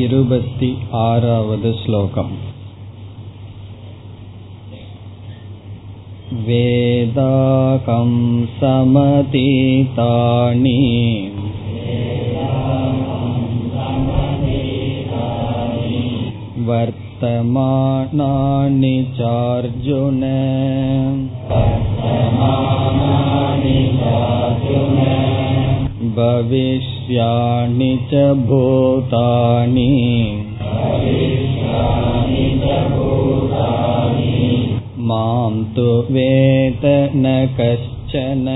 इरुपति आरावद् श्लोकम् वेदाकं समतीतानि वर्तमानानि चार्जुन भविष्याणि च भूतानि मां तु वेद न कश्चन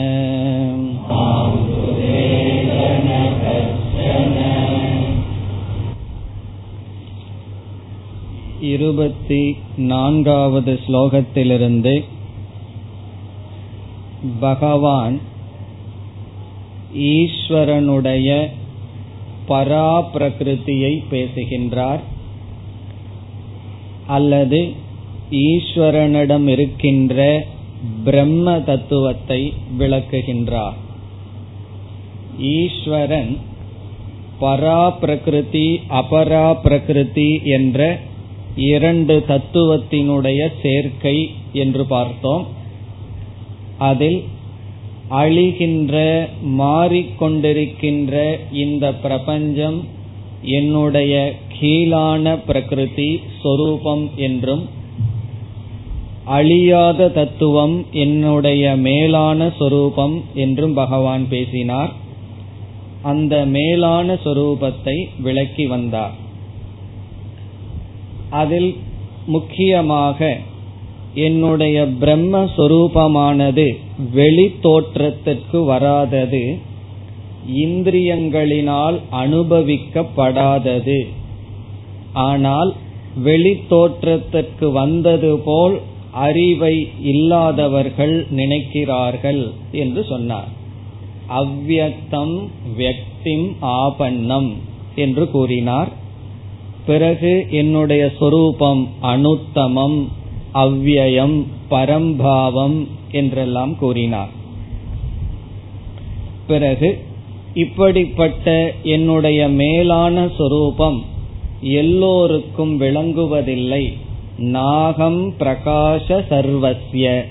இருபத்தி நான்காவது ஸ்லோகத்திலிருந்து பகவான் ஈஸ்வரனுடைய பராபிரகிருதியை பேசுகின்றார். அல்லது ஈஸ்வரனிடம் இருக்கின்ற பிரம்ம தத்துவத்தை விளக்குகின்றார். ஈஸ்வரன் பரா பிரகிருதி அபரா பிரகிருதி என்ற இரண்டு தத்துவத்தினுடைய சேர்க்கை என்று பார்த்தோம். அதில் அழிகின்ற மாறிக்கொண்டிருக்கின்ற இந்த பிரபஞ்சம் என்னுடைய கீழான பிரகிருதி சொரூபம் என்றும் அழியாத தத்துவம் என்னுடைய மேலான சொரூபம் என்றும் பகவான் பேசினார். அந்த மேலான சொரூபத்தை விளக்கி வந்தார். அதில் முக்கியமாக என்னுடைய பிரம்மஸ்வரூபமானது வெளி தோற்றத்திற்கு வராதது இந்திரியங்களினால் அனுபவிக்கப்படாதது. ஆனால் வெளி தோற்றத்திற்கு வந்தது போல் அறிவை இல்லாதவர்கள் நினைக்கிறார்கள் என்று சொன்னார். அவ்வியக்தம் வியக்திம் ஆபன்னம் என்று கூறினார். பிறகு என்னுடைய சொரூபம் அனுத்தமம் அவ்வியம் பரம்பாவம் என்றெல்லாம் கூறினார். பிறகு இப்படிப்பட்ட என்னுடைய மேலான சொரூபம் எல்லோருக்கும் விளங்குவதில்லை. நாகம் பிரகாச சர்வசிய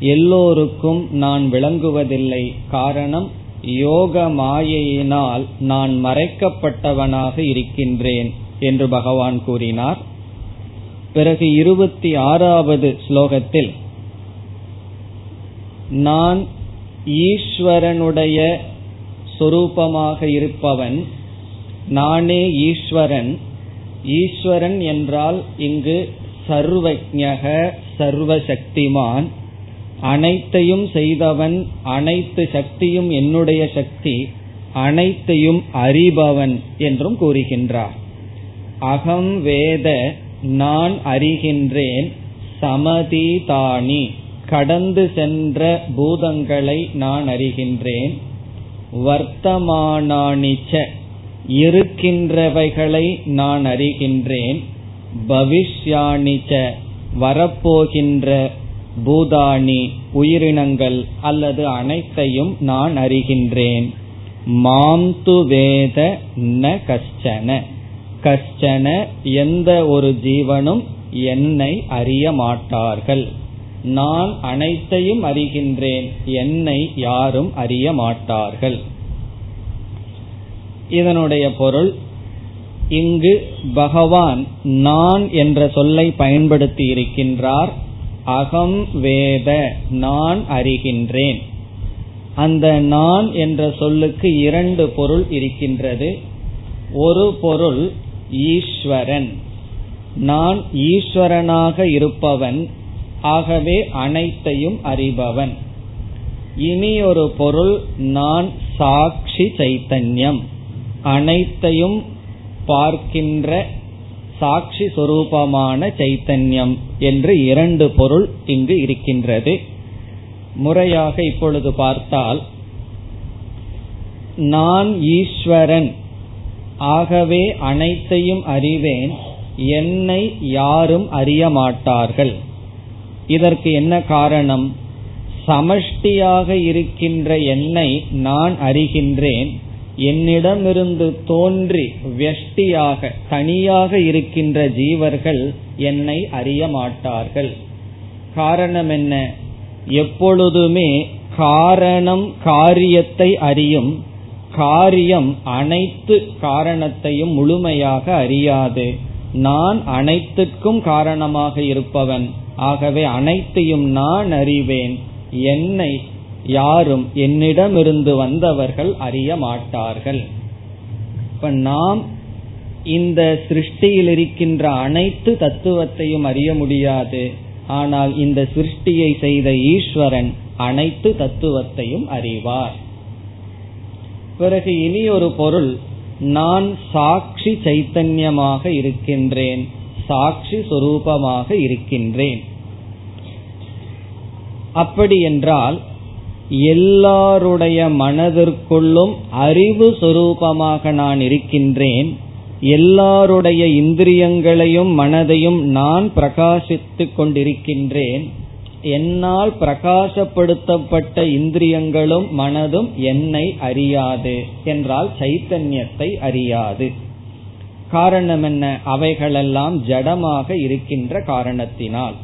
எல்லோருக்கும் நான் விளங்குவதில்லை. காரணம் யோக மாயையினால் நான் மறைக்கப்பட்டவனாக இருக்கின்றேன் என்று பகவான் கூறினார். பிறகு இருபத்தி ஆறாவது ஸ்லோகத்தில் நான் ஈஸ்வரனுடைய சொரூபமாக இருப்பவன் நானே ஈஸ்வரன். ஈஸ்வரன் என்றால் இங்கு சர்வஜக சர்வசக்திமான். அனைத்தையும் செய்தவன் அனைத்து சக்தியும் என்னுடைய சக்தி அனைத்தையும் அறிபவன் என்றும் கூறுகின்றார். அகம் வேத நான் அறிகின்றேன் சமதீதானி. கடந்து சென்ற பூதங்களை நான் அறிகின்றேன். வர்த்தமானிச்ச இருக்கின்றவைகளை நான் அறிகின்றேன். பவிஷ்யாணிச்ச வரப்போகின்ற பூதானி உயிரினங்கள் அல்லது அனைத்தையும் நான் அறிகின்றேன். மாம் து வேத ந கஷ்டன. கஷ்டன எந்த ஒரு ஜீவனும் என்னை அறிய மாட்டார்கள். நான் அனைத்தையும் அறிகின்றேன் என்னை யாரும் அறிய மாட்டார்கள். இதனுடைய பொருள் இங்கு பகவான் நான் என்ற சொல்லை பயன்படுத்தி இருக்கின்றார். அகம் வேத நான் அறிகின்றேன். அந்த நான் என்ற சொல்லுக்கு இரண்டு பொருள் இருக்கின்றது. ஒரு பொருள் ஈஸ்வரன். நான் ஈஸ்வரனாக இருப்பவன் ஆகவே அனைத்தையும் அறிபவன். இனி ஒரு பொருள் நான் சாட்சி சைத்தன்யம். அனைத்தையும் பார்க்கின்ற சாட்சி சொரூபமான சைத்தன்யம் என்று இரண்டு பொருள் இங்கு இருக்கின்றது. முறையாக இப்பொழுது பார்த்தால் நான் ஈஸ்வரன். ஆகவே அனைத்தையும் அறிவேன் என்னை யாரும் அறிய மாட்டார்கள் இதற்கு என்ன காரணம்? சமஷ்டியாக இருக்கின்ற என்னை நான் அறிகின்றேன் என்னிடமிருந்து தோன்றி வெஷ்டியாக தனியாக இருக்கின்ற ஜீவர்கள் என்னை அறிய மாட்டார்கள் காரணம் என்ன? எப்பொழுதுமே காரணம் காரியத்தை அறியும் காரியம் அனைத்து காரணத்தையும் முழுமையாக அறியாது. நான் அனைத்துக்கும் காரணமாக இருப்பவன். ஆகவே அனைத்தையும் நான் அறிவேன். என்னை யாரும் என்னிடமிருந்து வந்தவர்கள் அறிய மாட்டார்கள். இப்ப நாம் இந்த சிருஷ்டியில் இருக்கின்ற அனைத்து தத்துவத்தையும் அறிய முடியாது. ஆனால் இந்த சிருஷ்டியை செய்த ஈஸ்வரன் அனைத்து தத்துவத்தையும் அறிவார். பிறகு இனி ஒரு பொருள் நான் சாட்சி சைத்தன்யமாக இருக்கின்றேன் சாட்சி சொரூபமாக இருக்கின்றேன். அப்படி என்றால் எல்லாருடைய மனதிற்குள்ளும் அறிவு சொரூபமாக நான் இருக்கின்றேன் எல்லாருடைய இந்திரியங்களையும் மனதையும் நான் பிரகாசித்துக் கொண்டிருக்கின்றேன் என்னால் பிரகாசப்படுத்தப்பட்ட இந்திரியங்களும் மனதும் என்னை அறியாது என்றால் சைத்தன்யத்தை அறியாது. காரணம் என்ன? அவைகளெல்லாம் ஜடமாக இருக்கின்ற காரணத்தினால்.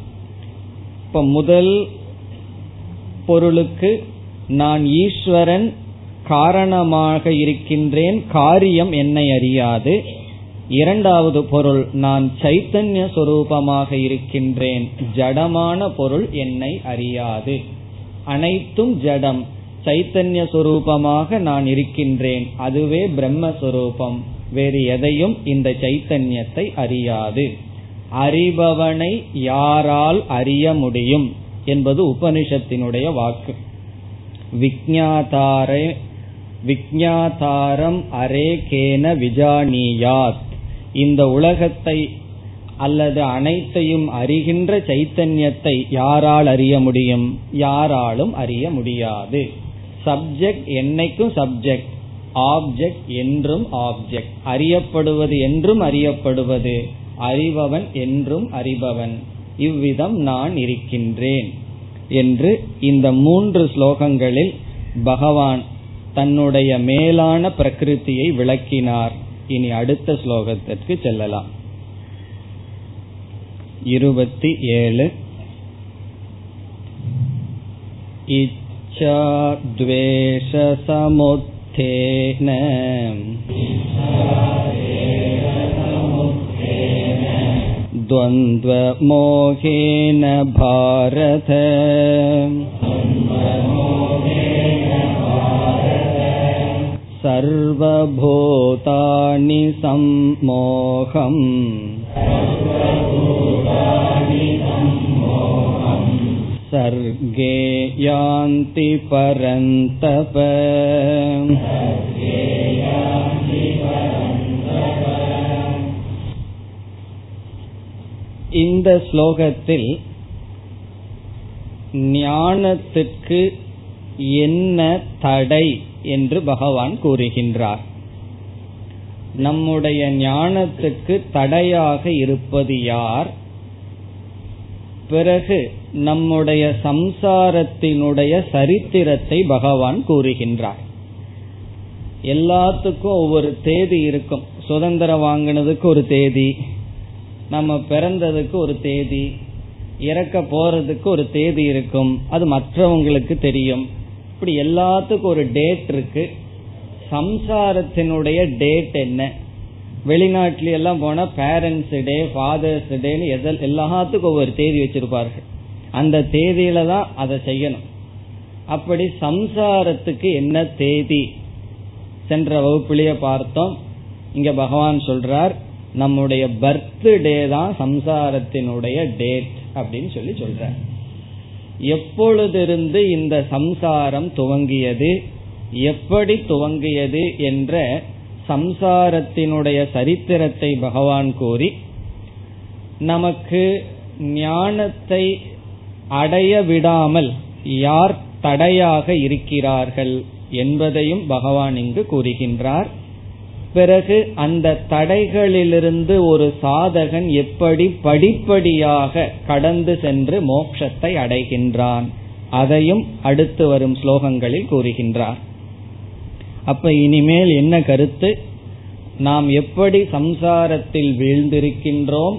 இப்ப முதல் பொருளுக்கு நான் ஈஸ்வரன் காரணமாக இருக்கின்றேன் காரியம் என்னை அறியாது. இரண்டாவது பொருள் நான் சைத்தன்ய சொரூபமாக இருக்கின்றேன். ஜடமான பொருள் என்னை அறியாது. அனைத்தும் ஜடம். சைத்தன்ய சொரூபமாக நான் இருக்கின்றேன். அதுவே பிரம்மஸ்வரூபம் வேறு எதையும் இந்த சைத்தன்யத்தை அறியாது. அறிபவனை யாரால் அறிய முடியும் என்பது உபனிஷத்தினுடைய வாக்கு. விக்ஞாதாரே விக்ஞாதாரம் அரே கேன விஜானியாத். இந்த உலகத்தை அல்லது அனைத்தையும் அறிகின்ற சைத்தன்யத்தை யாரால் அறிய முடியும்? யாராலும் அறிய முடியாது. சப்ஜெக்ட் என்னைக்கும் சப்ஜெக்ட் ஆப்ஜெக்ட் என்றும் ஆப்ஜெக்ட் அறியப்படுவது என்றும் அறியப்படுவது அறிபவன் என்றும் அறிபவன். இவ்விதம் நான் இருக்கின்றேன் என்று இந்த மூன்று ஸ்லோகங்களில் பகவான் தன்னுடைய மேலான பிரகிருத்தியை விளக்கினார். இனி அடுத்த ஸ்லோகத்திற்கு செல்லலாம் இருபத்தி ஏழு இச்சா द्वेषसमुत्थेन द्वन्द्वमोहेन भारत सर्वभूतानि सम्मोहम् सर्गे यान्ति परन्तप இந்த ஸ்லோகத்தில் ஞானத்துக்கு என்ன தடை என்று பகவான் கூறுகின்றார். நம்முடைய ஞானத்துக்கு தடையாக இருப்பது யார்? பிறகு நம்முடைய சம்சாரத்தினுடைய சரித்திரத்தை பகவான் கூறுகின்றார். எல்லாத்துக்கும் ஒவ்வொரு தேதி இருக்கும். சுதந்திரம் வாங்கினதுக்கு ஒரு தேதி நம்ம பிறந்ததுக்கு ஒரு தேதி இறக்க போறதுக்கு ஒரு தேதி இருக்கும். அது மற்றவங்களுக்கு தெரியும். இப்படி எல்லாத்துக்கும் ஒரு டேட் இருக்கு. சம்சாரத்தினுடைய டேட் என்ன? வெளிநாட்டுல எல்லாம் போனா பேரண்ட்ஸ் டே ஃபாதர்ஸ் டேன்னு எதில் எல்லாத்துக்கும் ஒவ்வொரு தேதி வச்சிருப்பார்கள். அந்த தேதியில தான் அதை செய்யணும். அப்படி சம்சாரத்துக்கு என்ன தேதி? சென்ற வகுப்பிலேயே பார்த்தோம். இங்க பகவான் சொல்றார் நம்முடைய பர்த்டே தான் சம்சாரத்தினுடைய டேட் அப்படின்னு சொல்லி சொல்றார். எப்பொழுதிருந்து இந்த சம்சாரம் துவங்கியது எப்படி துவங்கியது என்ற சம்சாரத்தினுடைய சரித்திரத்தை பகவான் கூறி நமக்கு ஞானத்தை அடைய விடாமல் யார் தடையாக இருக்கிறார்கள் என்பதையும் பகவான் இங்கு கூறுகின்றார். பிறகு அந்த தடைகளிலிருந்து ஒரு சாதகன் எப்படி படிப்படியாக கடந்து சென்று மோட்சத்தை அடைகின்றான். அதையும் அடுத்து வரும் ஸ்லோகங்களில் கூறுகின்றார். அப்ப இனிமேல் என்ன கருத்து? நாம் எப்படி சம்சாரத்தில் வீழ்ந்திருக்கின்றோம்?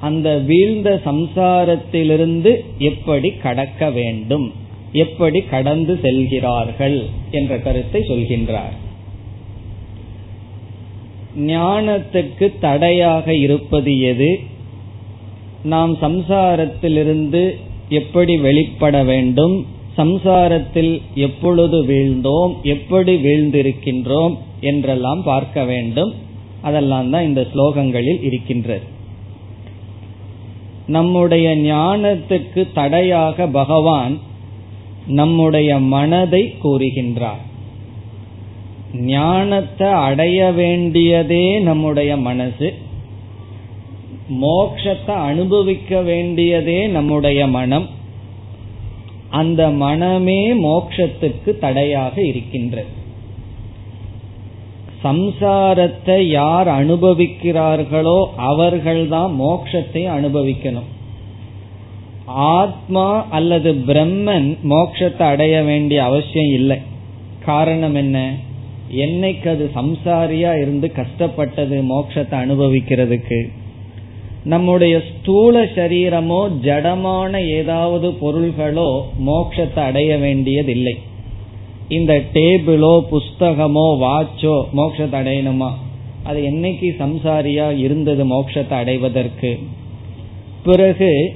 அந்த வீழ்ந்த சம்சாரத்திலிருந்து எப்படி கடக்க வேண்டும்? எப்படி கடந்து செல்கிறார்கள்? என்ற கருத்தை சொல்கின்றார். ஞானத்துக்கு தடையாக இருப்பது எது? நாம் சம்சாரத்திலிருந்து எப்படி வெளிப்பட வேண்டும்? சம்சாரத்தில் எப்பொழுது வீழ்ந்தோம்? எப்படி வீழ்ந்திருக்கின்றோம்? என்றெல்லாம் பார்க்க வேண்டும். அதெல்லாம் தான் இந்த ஸ்லோகங்களில் இருக்கின்றது. நம்முடைய ஞானத்துக்கு தடையாக பகவான் நம்முடைய மனதை கூறுகின்றார். ஞானத்தை அடைய வேண்டியதே நம்முடைய மனசு. மோக்ஷத்தை அனுபவிக்க வேண்டியதே நம்முடைய மனம். அந்த மனமே மோக்ஷத்துக்கு தடையாக இருக்கின்றது. சம்சாரத்தை யார் அனுபவிக்கிறார்களோ அவர்கள்தான் மோக்ஷத்தை அனுபவிக்கணும். ஆத்மா அல்லது பிரம்மன் மோட்சத்தை அடைய வேண்டிய அவசியம் இல்லை. காரணம் என்ன? என்னைக்கு அது சம்சாரியா இருந்து கஷ்டப்பட்டது மோட்சத்தை அனுபவிக்கிறதுக்கு? நம்முடைய ஸ்தூல சரீரமோ ஜடமான ஏதாவது பொருள்களோ மோட்சத்தை அடைய வேண்டியதில்லை. இந்த டேபிளோ புஸ்தகமோ வாட்சோ மோட்சத்தை அடையணுமா? அது என்னைக்கு சம்சாரியா இருந்தது மோட்சத்தை அடைவதற்கு? பிறகு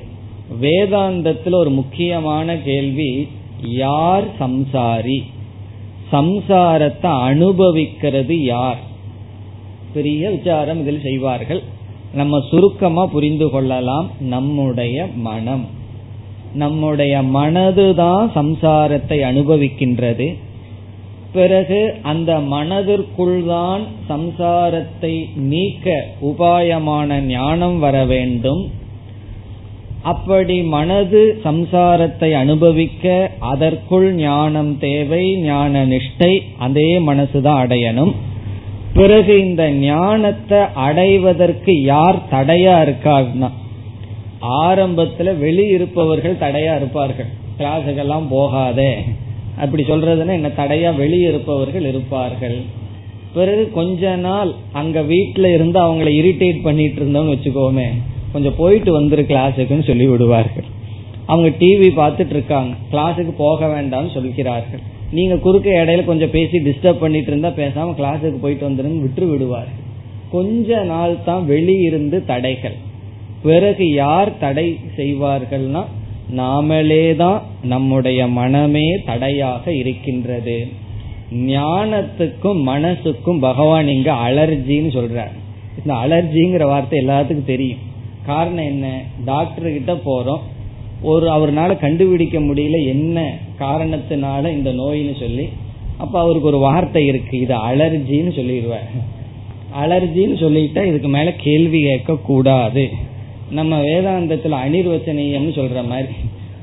வேதாந்தத்தில் ஒரு முக்கியமான கேள்வி யார் சம்சாரி? சம்சாரத்தை அனுபவிக்கிறது யார்? பெரிய விசாரம் இதில் செய்வார்கள். நம்ம சுருக்கமா புரிந்து கொள்ளலாம். நம்முடைய மனம். நம்முடைய மனதுதான் சம்சாரத்தை அனுபவிக்கின்றது. பிறகு அந்த மனதிற்குள் தான் சம்சாரத்தை நீக்க உபாயமான ஞானம் வர வேண்டும். அப்படி மனது சம்சாரத்தை அனுபவிக்க அதற்குள் ஞானம் தேவை ஞான நிஷ்டை அதே மனசுதான் அடையணும். பிறகு இந்த ஞானத்தை அடைவதற்கு யார் தடையா இருக்காருன்னா ஆரம்பத்துல வெளியிருப்பவர்கள் தடையா இருப்பார்கள். கிளாஸுக்கெல்லாம் போகாதே. அப்படி சொல்றதுன்னா என்ன தடையா வெளியிருப்பவர்கள் இருப்பார்கள். பிறகு கொஞ்ச நாள் அங்க வீட்டுல இருந்து அவங்களை இரிட்டேட் பண்ணிட்டு இருந்தோம்னு வச்சுக்கோமே கொஞ்சம் போயிட்டு வந்துரு கிளாஸுக்குன்னு சொல்லி விடுவார்கள். அவங்க டிவி பார்த்துட்டு இருக்காங்க. கிளாஸுக்கு போக வேண்டாம்னு சொல்கிறார்கள். நீங்க குறுக்க இடையில கொஞ்சம் பேசி டிஸ்டர்ப் பண்ணிட்டு இருந்தா பேசாம கிளாஸுக்கு போயிட்டு வந்துருன்னு விட்டு விடுவார்கள். கொஞ்ச நாள் தான் வெளியிருந்து தடைகள். பிறகு யார் தடை செய்வார்கள்னா நாமளே தான் நம்முடைய மனமே தடையாக இருக்கின்றது. ஞானத்துக்கும் மனசுக்கும் பகவான் இங்க அலர்ஜின்னு சொல்றார். இந்த அலர்ஜிங்கிற வார்த்தை எல்லாத்துக்கும் தெரியும். காரணம் என்ன? டாக்டர் கிட்ட போறோம். ஒரு அவர்னால கண்டுபிடிக்க முடியல என்ன காரணத்தினால இந்த நோயின்னு சொல்லி அப்ப அவருக்கு ஒரு வார்த்தை இருக்கு. இது அலர்ஜின்னு சொல்லிடுவார். அலர்ஜின்னு சொல்லிட்டா இதுக்கு மேல கேள்வி கேட்க கூடாது. நம்ம வேதாந்தத்துல அனிர்வச்சனீயம்னு சொல்ற மாதிரி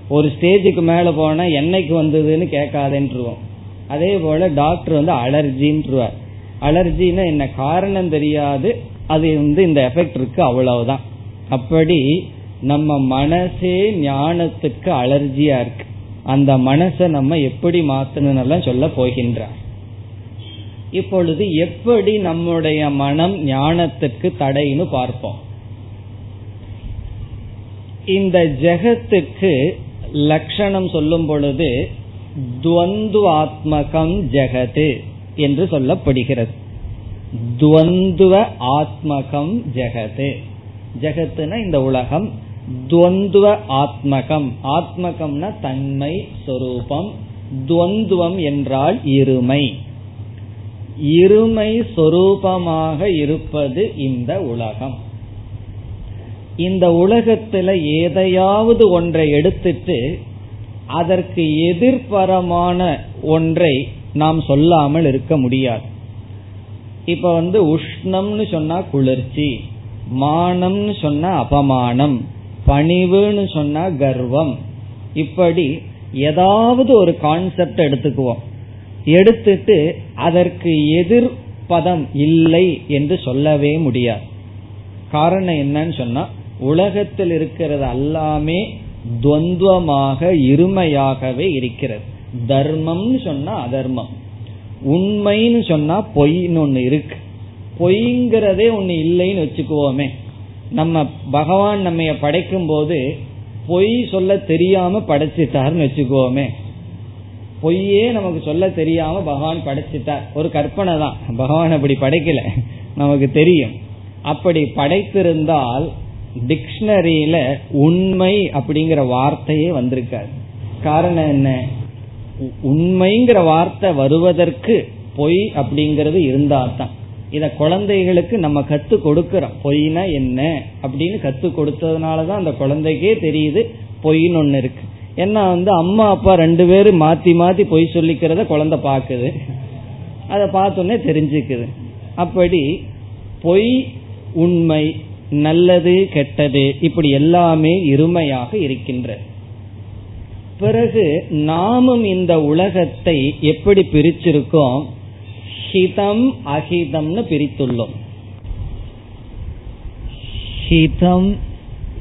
ஒரு ஸ்டேஜுக்கு மேல போனா என்னைக்கு வந்ததுன்னு கேட்காதேன்றுவோம். அதே போல டாக்டர் வந்து அலர்ஜின்றுவார். அலர்ஜின்னா என்ன? காரணம் தெரியாது. அது வந்து இந்த எஃபெக்ட் இருக்கு அவ்வளவுதான். அப்படி நம்ம மனசே ஞானத்துக்கு அலர்ஜியா இருக்கு. அந்த மனசை நம்ம எப்படி மாத்தணும் சொல்ல போகின்றார். இப்பொழுது எப்படி நம்முடைய மனம் ஞானத்துக்கு தடைன்னு பார்ப்போம். இந்த ஜெகத்துக்கு லட்சணம் சொல்லும் பொழுது துவந்துவாத்மகம் ஜெகது என்று சொல்லப்படுகிறது. துவந்துவ ஆத்மகம் ஜெகது. ஜெகத்துனா இந்த உலகம். துவந்துவ ஆத்மகம். ஆத்மகம்னா தன்மை சொரூபம். துவந்துவம் என்றால் இருமை. இருமை சொரூபமாக இருப்பது இந்த உலகம். இந்த உலகத்துல எதையாவது ஒன்றை எடுத்துட்டு அதற்கு எதிர்பரமான ஒன்றை நாம் சொல்லாமல் இருக்க முடியாது. இப்ப வந்து உஷ்ணம்னு சொன்னா குளிர்ச்சி. மானம்னு சொன்னா அபமானம் பணிவுன்னு சொன்னா கர்வம். இப்படி ஏதாவது ஒரு கான்செப்ட் எடுத்துக்குவோம். எடுத்துட்டு அதற்கு எதிர் பதம் இல்லை என்று சொல்லவே முடியாது. காரணம் என்னன்னு சொன்னா உலகத்தில் இருக்கிறது எல்லாமே துவந்தமாக இருமையாகவே இருக்கிறது. தர்மம்னு சொன்னா அதர்மம். உண்மைன்னு சொன்னா பொய்ன்னு ஒண்ணு இருக்கு. பொய்ங்கிறதே ஒன்னு இல்லைன்னு வச்சுக்குவோமே. நம்ம பகவான் நம்ம படைக்கும் போது பொய் சொல்ல தெரியாம படைச்சிட்டாருன்னு வச்சுக்குவோமே. பொய்யே நமக்கு சொல்ல தெரியாம பகவான் படைச்சிட்டார். ஒரு கற்பனை தான். பகவான் அப்படி படைக்கல. நமக்கு தெரியும். அப்படி படைத்திருந்தால் டிக்ஷனரியில உண்மை அப்படிங்கிற வார்த்தையே வந்திருக்காது காரணம் என்ன? உண்மைங்கிற வார்த்தை வருவதற்கு பொய் அப்படிங்கறது இருந்தால்தான். இத குழந்தைகளுக்கு நம்ம கத்து கொடுக்கறோம். பொய்னா என்ன? அப்படின்னு கத்து கொடுத்ததுனாலதான் அந்த குழந்தைக்கே தெரியுது பொய்ன்னு ஒண்ணு இருக்கு. ஏன்னா வந்து அம்மா அப்பா ரெண்டு பேரும் மாத்தி மாத்தி பொய் சொல்லிக்கிறத குழந்தை பாக்குது. அதை பார்த்தோன்னே தெரிஞ்சுக்குது. அப்படி பொய் உண்மை நல்லது கெட்டது இப்படி எல்லாமே இருமையாக இருக்கின்ற. பிறகு நாமும் இந்த உலகத்தை எப்படி பிரிச்சிருக்கோம்? ஹிதம் அஹிதம்னு பிரித்துள்ளோம். ஹிதம்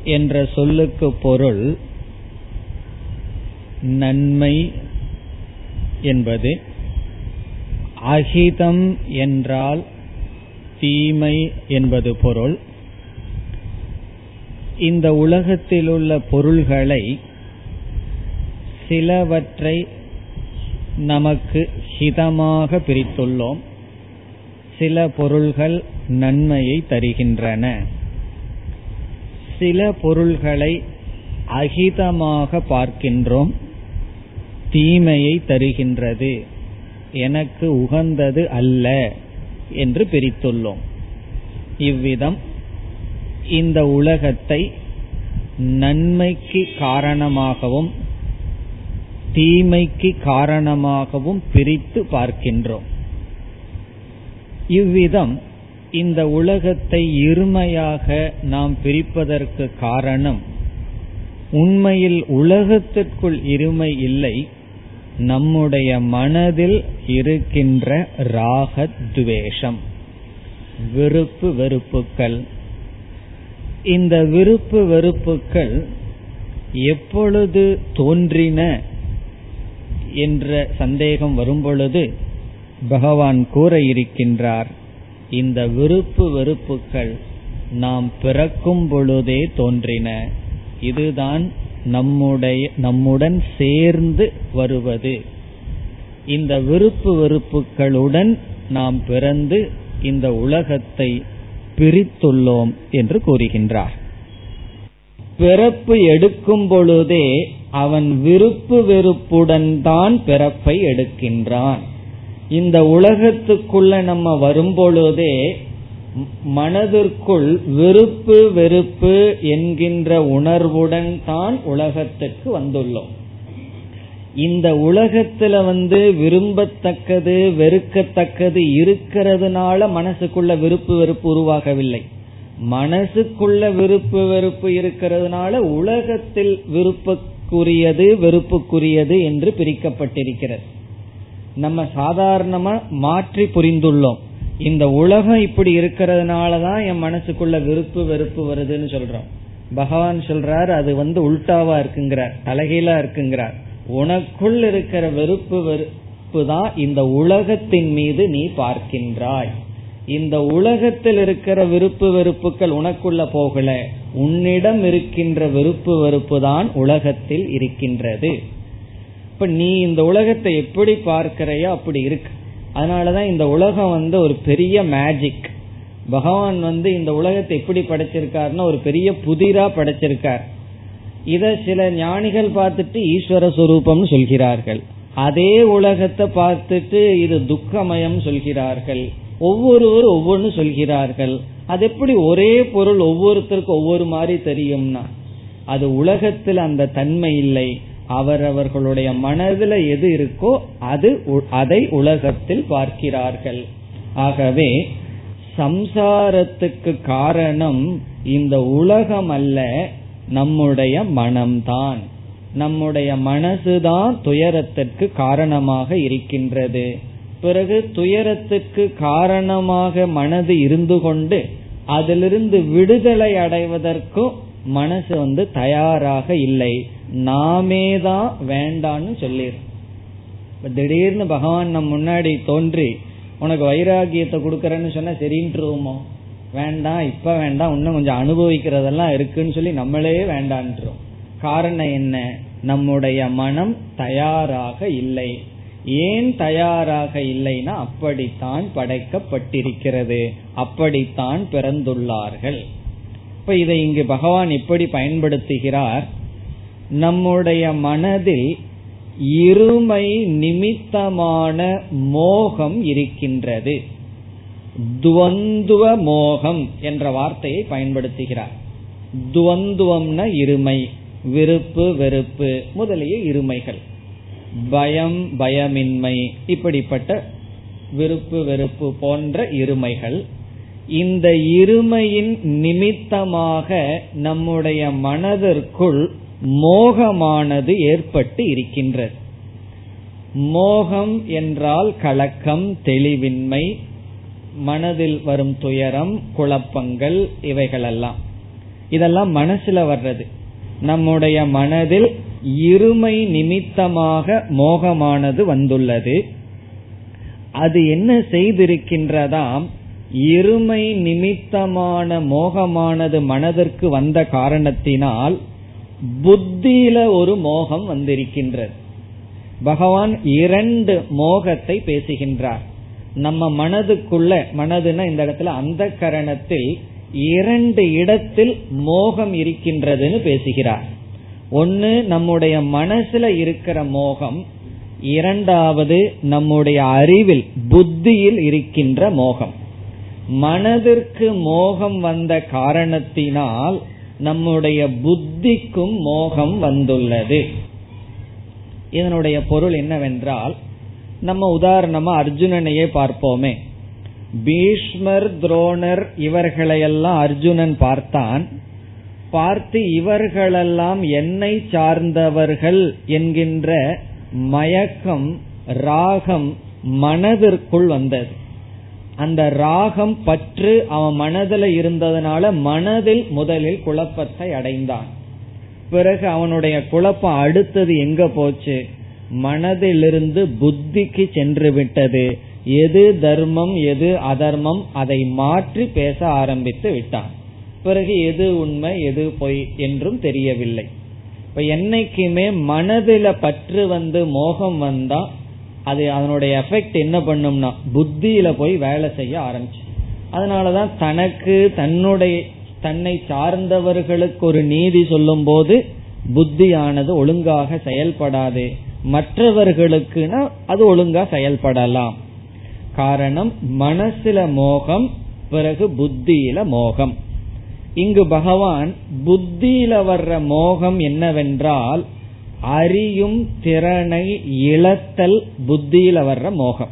என்ற சொல்லுக்கு பொருள் நன்மை என்பது. அஹிதம் என்றால் தீமை என்பது பொருள். இந்த உலகத்தில் உள்ள பொருள்களை சிலவற்றை நமக்கு ஹிதமாக பிரித்துள்ளோம். சில பொருள்கள் நன்மையை தருகின்றன. சில பொருள்களை அகிதமாக பார்க்கின்றோம். தீமையை தருகின்றது. எனக்கு உகந்தது அல்ல என்று பிரித்துள்ளோம். இவ்விதம் இந்த உலகத்தை நன்மைக்கு காரணமாகவும் தீமைக்கு காரணமாகவும் பிரித்து பார்க்கின்றோம். இவ்விதம் இந்த உலகத்தை இருமையாக நாம் பிரிப்பதற்கு காரணம் உண்மையில் உலகத்திற்குள் இருமை இல்லை நம்முடைய மனதில் இருக்கின்ற ராகத்வேஷம் விருப்பு வெறுப்புக்கள். இந்த விருப்பு வெறுப்புக்கள் எப்பொழுது தோன்றின என்ற சந்தேகம் வரும்பொழுது பகவான் கூற இருக்கின்றார் இந்த விருப்பு வெறுப்புகள் நாம் பிறக்கும் பொழுதே தோன்றின. இதுதான் நம்முடைய நம்முடன் சேர்ந்து வருவது. இந்த விருப்பு வெறுப்புகளுடன் நாம் பிறந்து இந்த உலகத்தை பிரித்துள்ளோம் என்று கூறுகின்றார். பிறப்பு எடுக்கும் பொழுதே அவன் விருப்பு வெறுப்புடன் தான் பிறப்பை எடுக்கின்றான். இந்த உலகத்துக்குள்ள நம்ம வரும்பொழுதே மனதிற்குள் விருப்பு வெறுப்பு என்கின்ற உணர்வுடன் தான் உலகத்துக்கு வந்துள்ளோம். இந்த உலகத்துல வந்து விரும்பத்தக்கது வெறுக்கத்தக்கது இருக்கிறதுனால மனசுக்குள்ள விருப்பு வெறுப்பு உருவாகவில்லை. மனசுக்குள்ள விருப்பு வெறுப்பு இருக்கிறதுனால உலகத்தில் விருப்புக்குரியது வெறுப்புக்குரியது என்று பிரிக்கப்பட்டிருக்கிறது. நம்ம சாதாரணமா மாற்றி புரிந்துள்ளோம். இந்த உலகம் இப்படி இருக்கிறதுனாலதான் என் மனசுக்குள்ள விருப்பு வெறுப்பு வருதுன்னு சொல்றோம். பகவான் சொல்றார் அது வந்து உல்டாவா இருக்குங்கிறார் தலைகீழா இருக்குங்கிறார். உனக்குள் இருக்கிற வெறுப்பு வெறுப்பு தான் இந்த உலகத்தின் மீது நீ பார்க்கின்றாய். இந்த உலகத்தில் இருக்கிற விருப்பு வெறுப்புகள் உனக்குள்ள போகல. உன்னிடம் இருக்கின்ற வெறுப்பு வெறுப்பு தான் உலகத்தில் இருக்கின்றது. இப்ப நீ இந்த உலகத்தை எப்படி பார்க்கிறையோ அப்படி இருக்கு. அதனாலதான் இந்த உலகம் வந்து ஒரு பெரிய மேஜிக் பகவான் வந்து இந்த உலகத்தை எப்படி படைச்சிருக்காருன்னா ஒரு பெரிய புதிரா படைச்சிருக்கார். இத சில ஞானிகள் பார்த்துட்டு ஈஸ்வர சுரூபம்னு சொல்கிறார்கள். அதே உலகத்தை பார்த்துட்டு இது துக்கமயம் சொல்கிறார்கள். ஒவ்வொருவரும் ஒவ்வொன்னு சொல்கிறார்கள். அது எப்படி ஒரே பொருள் ஒவ்வொருத்தருக்கும் ஒவ்வொரு மாதிரி தெரியும்னா அது உலகத்தில் அந்த தன்மை இல்லை அவரவர்களுடைய மனதில் எது இருக்கோ அது அதை உலகத்தில் பார்க்கிறார்கள். ஆகவே சம்சாரத்துக்கு காரணம் இந்த உலகம் அல்ல நம்முடைய மனம்தான். நம்முடைய மனசுதான் துயரத்திற்கு காரணமாக இருக்கின்றது. பிறகு துயரத்துக்கு காரணமாக மனது இருந்து கொண்டு அதிலிருந்து விடுதலை அடைவதற்கும் மனசு வந்து தயாராக இல்லை. நாமே தான் வேண்டான்னு சொல்லிடு திடீர்னு பகவான் நம் முன்னாடி தோன்றி உனக்கு வைராகியத்தை கொடுக்கறேன்னு சொன்னா சரின்ட்டுருவோமோ வேண்டாம் இப்ப வேண்டாம் இன்னும் கொஞ்சம் அனுபவிக்கிறதெல்லாம் இருக்குன்னு சொல்லி நம்மளே வேண்டான்றோம் காரணம் என்ன? நம்முடைய மனம் தயாராக இல்லை. ஏன் தயாராக இல்லைன்னா அப்படித்தான் படைக்கப்பட்டிருக்கிறது. அப்படித்தான் பிறந்துள்ளார்கள். இப்ப இதை இங்கு பகவான் இப்படி பயன்படுத்துகிறார்? நம்முடைய மனதில் இருமை நிமித்தமான மோகம் இருக்கின்றது. துவந்துவ மோகம் என்ற வார்த்தையை பயன்படுத்துகிறார். துவந்துவம்னா இருமை விருப்பு வெறுப்பு முதலிய இருமைகள். பயம் பயமின்மை இப்படிப்பட்ட விருப்பு வெறுப்பு போன்ற இருமைகள் இந்த இருமையின் நிமித்தமாக நம்முடைய மனதிற்குள் மோகமானது ஏற்பட்டு இருக்கின்றது. மோகம் என்றால் கலக்கம் தெளிவின்மை மனதில் வரும் துயரம் குழப்பங்கள் இவைகளெல்லாம். இதெல்லாம் மனசுல வர்றது. நம்முடைய மனதில் இருமை நிமித்தமாக மோகமானது வந்துள்ளது. அது என்ன செய்திருக்கின்றதாம்? இருமை நிமித்தமான மோகமானது மனதிற்கு வந்த காரணத்தினால் புத்தியில ஒரு மோகம் வந்திருக்கின்றது. பகவான் இரண்டு மோகத்தை பேசுகின்றார். நம்ம மனதுக்குள்ள மனதுனா இந்த இடத்துல அந்த கரணத்தில் இரண்டு இடத்தில் மோகம் இருக்கின்றதுன்னு பேசுகிறார். ஒன்னு நம்முடைய மனசுல இருக்கிற மோகம். இரண்டாவது நம்முடைய அறிவில் புத்தியில் இருக்கின்ற மோகம். மனதிற்கு மோகம் வந்த காரணத்தினால் நம்முடைய புத்திக்கும் மோகம் வந்துள்ளது. இதனுடைய பொருள் என்னவென்றால் நம்ம உதாரணமா அர்ஜுனனையே பார்ப்போமே. பீஷ்மர் துரோணர் இவர்களையெல்லாம் அர்ஜுனன் பார்த்தான். பார்த்து இவர்களெல்லாம் என்னை சார்ந்தவர்கள் என்கின்ற மயக்கம் ராகம் மனதிற்குள் வந்தது. அந்த ராகம் பற்று அவன் மனதில் இருந்ததுனால மனதில் முதலில் குழப்பத்தை அடைந்தான். பிறகு அவனுடைய குழப்பம் அடுத்தது எங்க போச்சு? மனதிலிருந்து புத்திக்கு சென்று விட்டது. எது தர்மம் எது அதர்மம் அதை மாற்றி பேச ஆரம்பித்து விட்டான். பிறகு எது உண்மை எது பொய் என்றும் தெரியவில்லை. இப்ப என்னைக்குமே மனதில பற்று வந்து மோகம் வந்தா அது அதனுடைய எஃபெக்ட் என்ன பண்ணும்னா புத்தியில போய் வேலை செய்ய ஆரம்பிச்சு. அதனாலதான் தனக்கு தன்னுடைய தன்னை சார்ந்தவர்களுக்கு ஒரு நீதி சொல்லும் போது புத்தியானது ஒழுங்காக செயல்படாது. மற்றவர்களுக்குனா அது ஒழுங்கா செயல்படலாம். காரணம் மனசுல மோகம் பிறகு புத்தியில மோகம். இங்கு பகவான் புத்தியில வர்ற மோகம் என்னவென்றால் அறியும் திறனை இழத்தல் புத்தியில வர்ற மோகம்.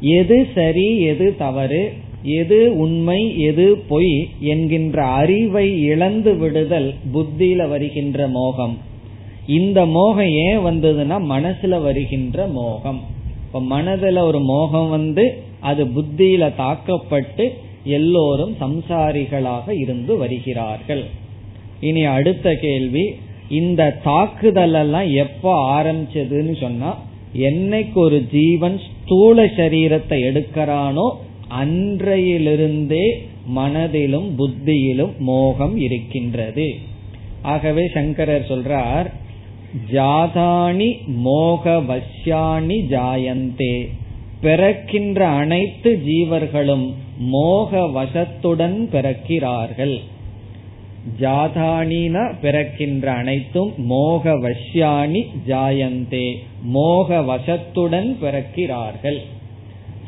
எது சரி எது தவறு எது உண்மை எது பொய் என்கின்ற அறிவை இழந்து விடுதல் புத்தியில வருகின்ற மோகம். இந்த மோகம் ஏன் வந்ததுன்னா மனசுல வருகின்ற மோகம். இப்ப மனதுல ஒரு மோகம் வந்து அது புத்தியில தாக்கப்பட்டு எல்லோரும் சம்சாரிகளாக இருந்து வருகிறார்கள். இனி அடுத்த கேள்வி இந்த தாக்குதல் எல்லாம் எப்ப ஆரம்பிச்சதுன்னு சொன்னா என்னைக்கு ஒரு ஜீவன் ஸ்தூல சரீரத்தை எடுக்கிறானோ அன்றையிலிருந்தே மனதிலும் புத்தியிலும் மோகம் இருக்கின்றது. ஆகவே சங்கரர் சொல்றார் ஜாதானி மோக வசியாணி ஜாயந்தே. பிறக்கின்ற அனைத்து ஜீவர்களும் மோக வசத்துடன் பிறக்கிறார்கள் ஜாதானினா பிறக்கின்ற அனைத்தும் மோக வஷ்யாணி ஜாயந்தே மோக வசத்துடன் பிறக்கிறார்கள்.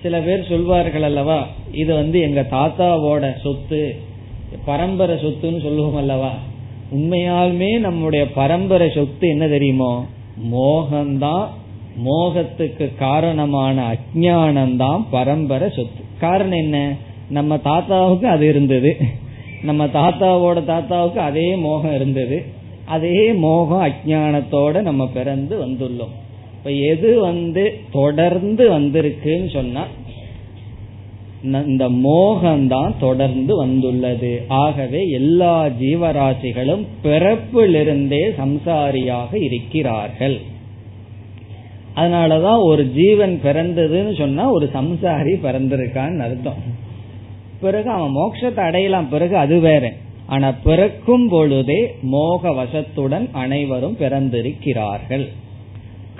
சில பேர் சொல்வார்கள் அல்லவா இது வந்து எங்க தாத்தாவோட சொத்து பரம்பரை சொத்துன்னு சொல்லுவோம் அல்லவா. உண்மையாலுமே நம்முடைய பரம்பரை சொத்து என்ன தெரியுமோ மோகம்தான் மோகத்துக்கு காரணமான அஜானம்தான் பரம்பரை சொத்து. காரணம் என்ன? நம்ம தாத்தாவுக்கு அது இருந்தது. நம்ம தாத்தாவோட தாத்தாவுக்கு அதே மோகம் இருந்தது. அதே மோகம் அஜானத்தோட நம்ம பிறந்து வந்துள்ளோம். இப்ப எது வந்து தொடர்ந்து வந்திருக்குன்னு சொன்னா இந்த மோகம்தான் தொடர்ந்து வந்துள்ளது. ஆகவே எல்லா ஜீவராசிகளும் பிறப்பிலிருந்தே சம்சாரியாக இருக்கிறார்கள். அதனாலதான் ஒரு ஜீவன் பிறந்ததுன்னு சொன்னா ஒரு சம்சாரி பிறந்திருக்கான்னு அர்த்தம். பிறகு அவன் மோட்சத்தை அடையலாம். பிறகு அது வேற. ஆனா பிறக்கும் பொழுதே மோக வசத்துடன் அனைவரும் பிறந்திருக்கிறார்கள்.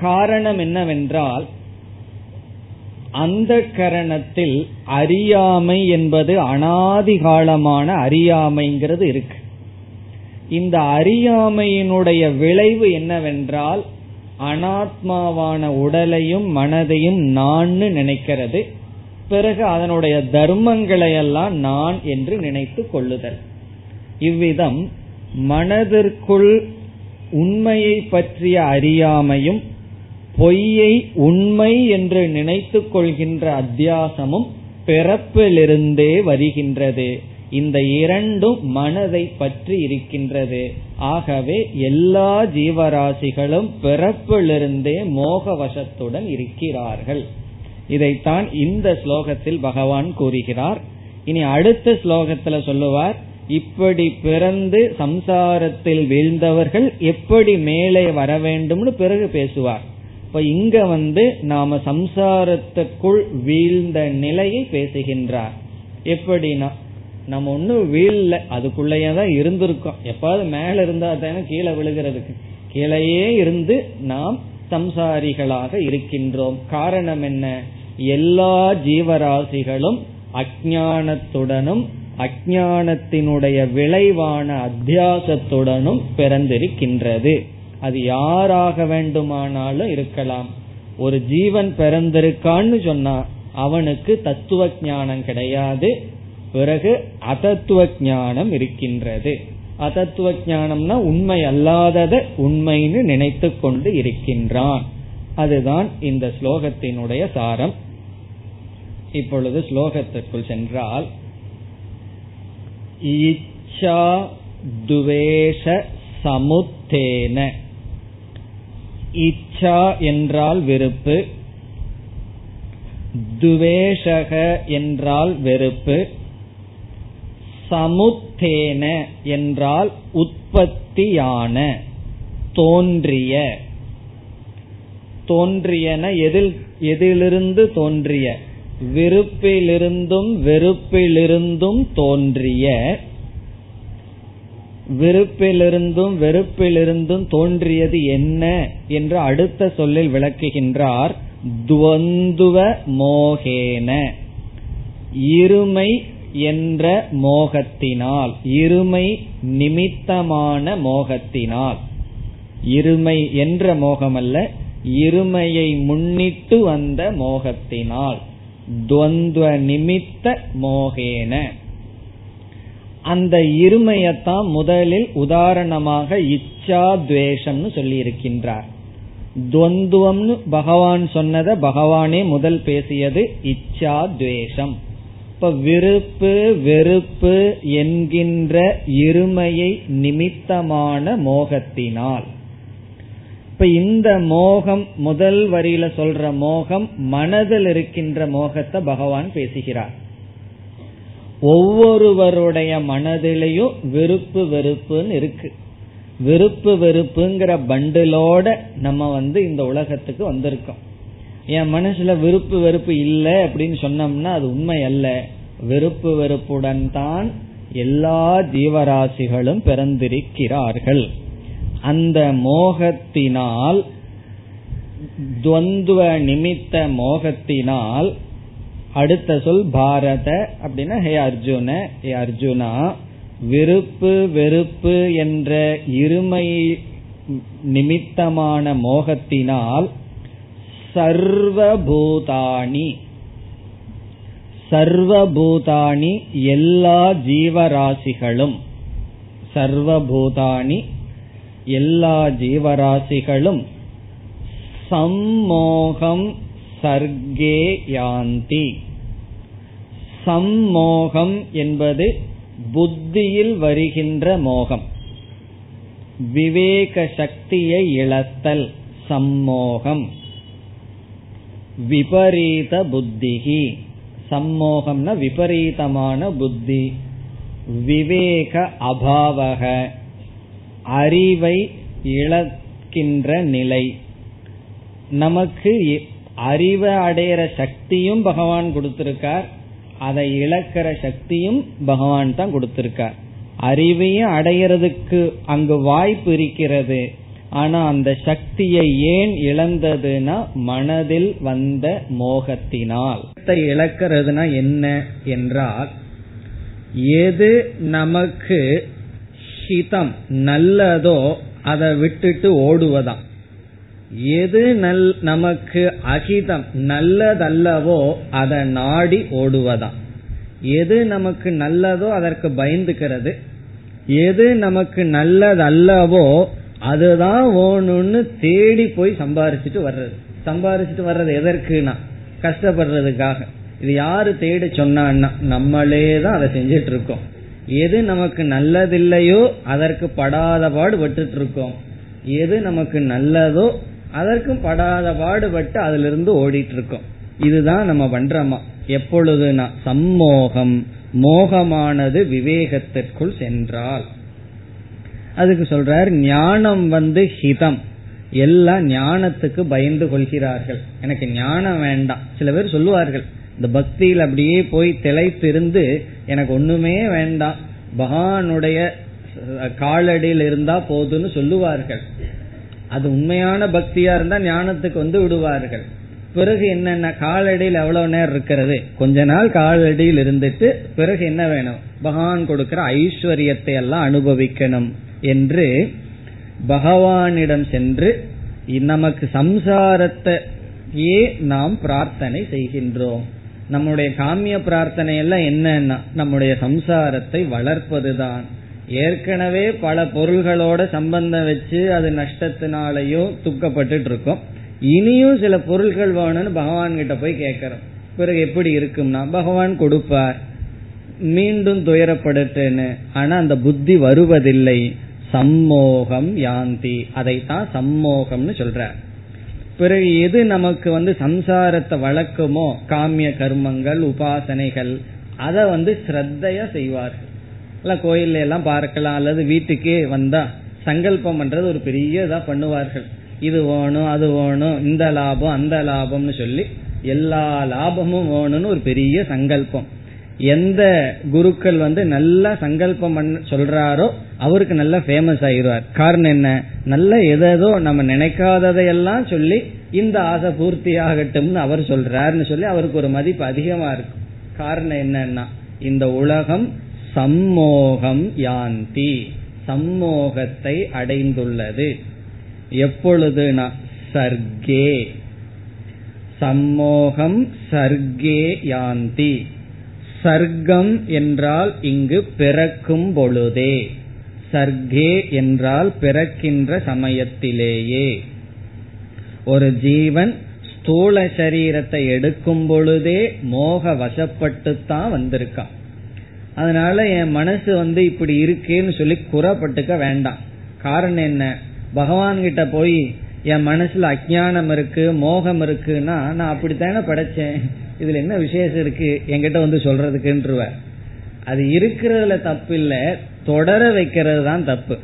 காரணம் என்னவென்றால் அந்த கரணத்தில் அறியாமை என்பது அனாதிகாலமான அறியாமைங்கிறது இருக்கு. இந்த அறியாமையினுடைய விளைவு என்னவென்றால் அனாத்மாவான உடலையும் மனதையும் நான் நினைக்கிறது. பிறகு அதனுடைய தர்மங்களை எல்லாம் நான் என்று நினைத்து கொள்ளுதல். இவ்விதம் மனதிற்குள் உண்மையை பற்றிய அறியாமையும் பொய்யை உண்மை என்று நினைத்து கொள்கின்ற அத்தியாசமும் பிறப்பிலிருந்தே வருகின்றது. இந்த இரண்டும் மனதை பற்றி இருக்கின்றது. ஆகவே எல்லா ஜீவராசிகளும் பிறப்பிலிருந்தே மோக வசத்துடன் இருக்கிறார்கள். இதைத்தான் இந்த ஸ்லோகத்தில் பகவான் கூறுகிறார். இனி அடுத்த ஸ்லோகத்துல சொல்லுவார் இப்படி பிறந்து சம்சாரத்தில் வீழ்ந்தவர்கள் எப்படி மேலே வர வேண்டும்னு பிறகு பேசுவார். இப்ப இங்க வந்து நாம சம்சாரத்துக்குள் வீழ்ந்த நிலையை பேசுகின்றார். எப்படின்னா நம்ம ஒன்னும் வீழ்ல அதுக்குள்ளேயே தான் இருந்திருக்கோம். எப்பாவது மேல இருந்தா தானே கீழே விழுகிறதுக்கு. கீழேயே இருந்து நாம் சம்சாரிகளாக இருக்கின்றோம். காரணம் என்ன? எல்லா ஜீவராசிகளும் அஜானத்துடனும் அஜானத்தினுடைய விளைவான அத்தியாசத்துடனும் பிறந்திருக்கின்றது. அது யாராக வேண்டுமானாலும் இருக்கலாம். ஒரு ஜீவன் பிறந்திருக்கான்னு சொன்னா அவனுக்கு தத்துவ ஞானம் கிடையாது. பிறகு அதத்துவ ஞானம் இருக்கின்றது. அதத்துவ ஞானம்னா உண்மை அல்லாதத உண்மைன்னு நினைத்து கொண்டு இருக்கின்றான். அதுதான் இந்த ஸ்லோகத்தினுடைய சாரம். இப்பொழுது ஸ்லோகத்திற்குள் சென்றால் இச்சா துவேஷ சமுத்தேன. இச்சா என்றால் வெறுப்பு. துவேஷக என்றால் வெறுப்பு. சமுத்தேன என்றால் உற்பத்தியான தோன்றிய. தோன்றியன எதில் எதிலிருந்து தோன்றிய? விருப்பிலிருந்தும் வெறுப்பிலிருந்தும் தோன்றிய. விருப்பிலிருந்தும் வெறுப்பிலிருந்தும் தோன்றியது என்ன என்று அடுத்த சொல்லில் விளக்குகின்றார். துவந்துவ மோகேன. இருமை என்ற மோகத்தினால் இருமை நிமித்தமான மோகத்தினால். இருமை என்ற மோகமல்ல இருமையை முன்னிட்டு வந்த மோகத்தினால். துவந்துவ நிமித்த மோகேன. அந்த இருமையத்தான் முதலில் உதாரணமாக இச்சா துவேஷம்னு சொல்லி இருக்கின்றார் துவந்துவம்னு பகவான் சொன்னத பகவானே முதல் பேசியது இச்சா துவேஷம். இப்ப விருப்பு வெறுப்பு என்கின்ற இருமையை நிமித்தமான மோகத்தினால். இப்ப இந்த மோகம் முதல் வரியில சொல்ற மோகம் மனதில் இருக்கின்ற மோகத்தை பகவான் பேசுகிறார். ஒவ்வொருவருடைய மனதிலையும் விருப்பு வெறுப்புன்னு இருக்கு. விருப்பு வெறுப்புங்கிற பண்டிலோட நம்ம வந்து இந்த உலகத்துக்கு வந்திருக்கோம். என் மனசுல விருப்பு வெறுப்பு இல்லை அப்படின்னு சொன்னோம்னா அது உண்மை அல்ல. வெறுப்பு வெறுப்புடன் தான் எல்லா ஜீவராசிகளும் பிறந்திருக்கிறார்கள். அந்த மோகத்தினால் துவந்துவ நிமித்த மோகத்தினால் அடுத்த சொல் பாரத அப்படின்னா ஹே அர்ஜுன ஹே அர்ஜுனா விருப்பு வெறுப்பு என்ற இருமை நிமித்தமான மோகத்தினால் சர்வபூதானி சர்வபூதானி எல்லா ஜீவராசிகளும். சர்வபூதானி எல்லா ஜீவராசிகளும். சம்மோகம் சர்க்கே யாந்தி. சம்மோகம் என்பது புத்தியில் வருகின்ற மோகம். விவேக சக்தியை இழத்தல் சம்மோகம். விபரீத புத்திகி சம்மோகம்னா விபரீதமான புத்தி. விவேக அபாவக. அறிவை இழக்கின்ற நிலை. நமக்கு அறிவை அடையிற சக்தியும் பகவான் கொடுத்திருக்கார். அதை இழக்கிற சக்தியும் பகவான் தான் கொடுத்திருக்கார். அறிவையும் அடையிறதுக்கு அங்கு வாய்ப்பு இருக்கிறது. ஆனா அந்த சக்தியை ஏன் இழந்ததுன்னா மனதில் வந்த மோகத்தினால். இழக்கிறதுனா என்ன என்றால் எது நமக்கு ஹிதம் நல்லதோ அதை விட்டுட்டு ஓடுவதாம். எது நல் நமக்கு அகிதம் நல்லதல்லவோ அதை நாடி ஓடுவதாம். எது நமக்கு நல்லதோ அதற்கு பயந்துக்கிறது. எது நமக்கு நல்லதல்லவோ அதுதான் வேணும்னு தேடி போய் சம்பாரிச்சுட்டு வர்றது. சம்பாரிச்சுட்டு வர்றது எதற்குனா கஷ்டப்படுறதுக்காக. இது யாரு தேடி சொன்னான்னா நம்மளே தான் அதை செஞ்சிட்டு இருக்கோம் எது நமக்கு நல்லதில்லையோ அதற்கு படாத பாடு பட்டுட்டு இருக்கோம் எது நமக்கு நல்லதோ அதற்கும் படாத பாடுபட்டு அதுல இருந்து ஓடிட்டு இருக்கோம் இதுதான் நம்ம பண்றோமா? எப்பொழுதுனா சம்மோகம் மோகமானது விவேகத்திற்குள் சென்றால். அதுக்கு சொல்றார் ஞானம் வந்து ஹிதம். எல்லாம் ஞானத்துக்கு பயந்து கொள்கிறார்கள். எனக்கு ஞானம் வேண்டாம். சில பேர் சொல்லுவார்கள் இந்த பக்தியில் அப்படியே போய் திளைத்திருந்து எனக்கு ஒண்ணுமே வேண்டாம். பகவானுடைய காலடியில் இருந்தா போதுன்னு சொல்லுவார்கள். அது உண்மையான பக்தியா இருந்தா ஞானத்துக்கு வந்து விடுவார்கள். பிறகு என்னென்ன காலடியில் எவ்வளவு நேரம் இருக்கிறது? கொஞ்ச நாள் காலடியில் இருந்துட்டு பிறகு என்ன வேணும்? பகவான் கொடுக்கிற ஐஸ்வர்யத்தை எல்லாம் அனுபவிக்கணும். என்று பகவானிடம் சென்று நமக்கு சம்சாரத்தையே நாம் பிரார்த்தனை செய்கின்றோம். நம்முடைய காமிய பிரார்த்தனை எல்லாம் என்னன்னா நம்முடைய சம்சாரத்தை வளர்ப்பதுதான். ஏற்கனவே பல பொருள்களோட சம்பந்தம் வச்சு அது நஷ்டத்தினாலேயோ துக்கப்பட்டு இருக்கோம் இனியும் சில பொருள்கள் வேணும்னு பகவான் கிட்ட போய் கேட்கறோம். பிறகு எப்படி இருக்கும்னா பகவான் கொடுப்பார் மீண்டும் துயரப்படுத்தேன்னு. ஆனா அந்த புத்தி வருவதில்லை. சம்மோகம் யாந்தி. அதைத்தான் சம்மோகம்னு சொல்ற. பிறகு எது நமக்கு வந்து சம்சாரத்தை வளர்க்குமோ காமிய கர்மங்கள் உபாசனைகள் அதை வந்து ஸ்ரத்தையா செய்வார்கள். இல்லை கோயில்ல எல்லாம் பார்க்கலாம் அல்லது வீட்டுக்கே வந்தா சங்கல்பம் பண்றது ஒரு பெரிய இதா பண்ணுவார்கள். இது வேணும் அது வேணும் இந்த லாபம் அந்த லாபம்னு சொல்லி எல்லா லாபமும் வேணும்னு ஒரு பெரிய சங்கல்பம். எந்த குருக்கள் வந்து நல்லா சங்கல்பம் பண்ண சொல்றாரோ அவருக்கு நல்லா ஃபேமஸ் ஆயிடுவார் காரணம் என்ன? நல்ல எதோ நம்ம நினைக்காததையெல்லாம் சொல்லி இந்த ஆசை பூர்த்தி ஆகட்டும்னு அவர் சொல்றாருன்னு சொல்லி அவருக்கு ஒரு மதிப்பு அதிகமா இருக்கும். காரணம் என்னன்னா இந்த உலகம் சம்மோகம் யாந்தி சம்மோகத்தை அடைந்துள்ளது. எப்பொழுதுனா சர்க்கே. சம்மோகம் சர்க்கே யாந்தி. சர்க்கம் என்றால் இங்கு பிறக்கும் பொழுதே. சர்க்கே என்றால் பிறக்கின்ற சமயத்திலேயே. ஒரு ஜீவன் ஸ்தூல சரீரத்தை எடுக்கும் பொழுதே மோக வசப்பட்டுத்தான் வந்திருக்கான். அதனால என் மனசு வந்து இப்படி இருக்கேன்னு சொல்லி குறப்பட்டுக்க வேண்டாம். காரணம் என்ன? பகவான் கிட்ட போய் என் மனசுல அஜானம் இருக்கு மோகம் இருக்குன்னா நான் அப்படித்தானே படைச்சேன்? இதுல என்ன விசேஷம் இருக்கு? என்கிட்ட வந்து சொல்றதுக்குன்றவ. அது இருக்கிறதுல தப்பு இல்ல தொடர வைக்கிறது தான் தப்பு.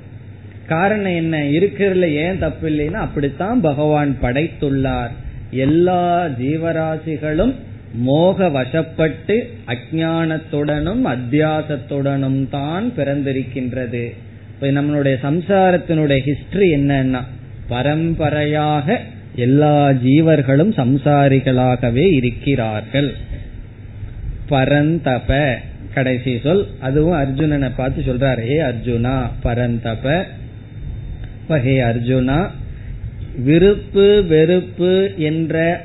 காரணம் என்ன? இருக்கிறதுல ஏன் தப்பு இல்லைன்னா அப்படித்தான் பகவான் படைத்துள்ளார். எல்லா ஜீவராசிகளும் மோக வசப்பட்டு அஜானத்துடனும் அத்தியாசத்துடனும் தான் பிறந்திருக்கின்றது. இப்ப நம்மளுடைய சம்சாரத்தினுடைய ஹிஸ்டரி என்னன்னா பரம்பரையாக எல்லா ஜீவர்களும் சம்சாரிகளாகவே இருக்கிறார்கள். பரந்தப கடைசி சொல் அதுவும் அர்ஜுனனை பார்த்து சொல்றாரு ஹே அர்ஜுனா பரந்தப. ஹே அர்ஜுனா விருப்பு வெறுப்பு என்ற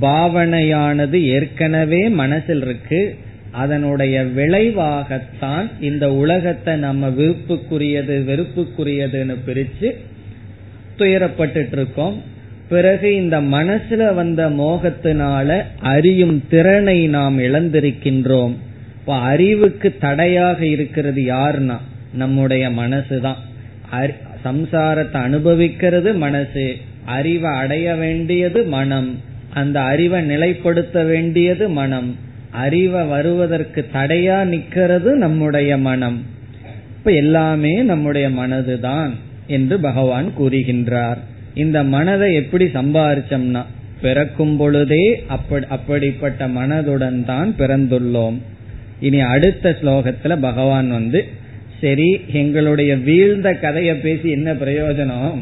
பாவனையானது ஏற்கனவே மனசில் இருக்கு. அதனுடைய விளைவாகத்தான் இந்த உலகத்தை நம்ம விருப்புக்குரியது வெறுப்புக்குரியதுன்னு பிரிச்சு துயரப்பட்டு இருக்கோம். பிறகு இந்த மனசுல வந்த மோகத்தினால அறியும் திறனை நாம் இழந்திருக்கின்றோம். இப்ப அறிவுக்கு தடையாக இருக்கிறது யாருன்னா? நம்முடைய மனசுதான். சம்சாரத்தை அனுபவிக்கிறது மனசு. அறிவை அடைய வேண்டியது மனம். அந்த அறிவை நிலைப்படுத்த வேண்டியது மனம். அறிவை வருவதற்கு தடையா நிக்கிறது நம்முடைய மனம். இப்ப எல்லாமே நம்முடைய மனதுதான் என்று பகவான் கூறுகின்றார். இந்த மனதை எப்படி சம்பாரிச்சோம்னா பிறக்கும் பொழுதே அப்படிப்பட்ட மனதுடன் தான் பிறந்துள்ளோம். இனி அடுத்த ஸ்லோகத்துல பகவான் வந்து சரி எங்களுடைய வீழ்ந்த கதையை பேசி என்ன பிரயோஜனம்?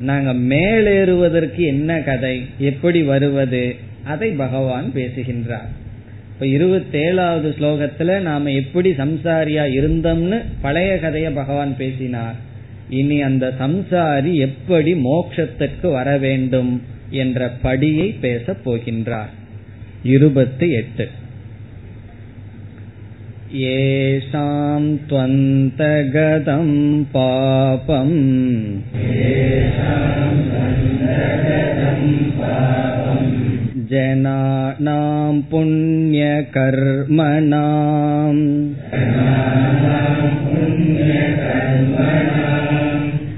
நாங்க மேலேறுவதற்கு என்ன கதை? எப்படி வருவது? அதை பகவான் பேசுகின்றார். இப்ப இருபத்தேழாவது ஸ்லோகத்துல நாம எப்படி சம்சாரியா இருந்தோம்னு பழைய கதைய பகவான் பேசினார். இனி அந்த சம்சாரி எப்படி மோட்சத்திற்கு வர வேண்டும் என்ற படியை பேசப் போகின்றார் இருபத்தி எட்டு येषां त्वन्तगतं पापम् जनानां पुण्यकर्मणाम्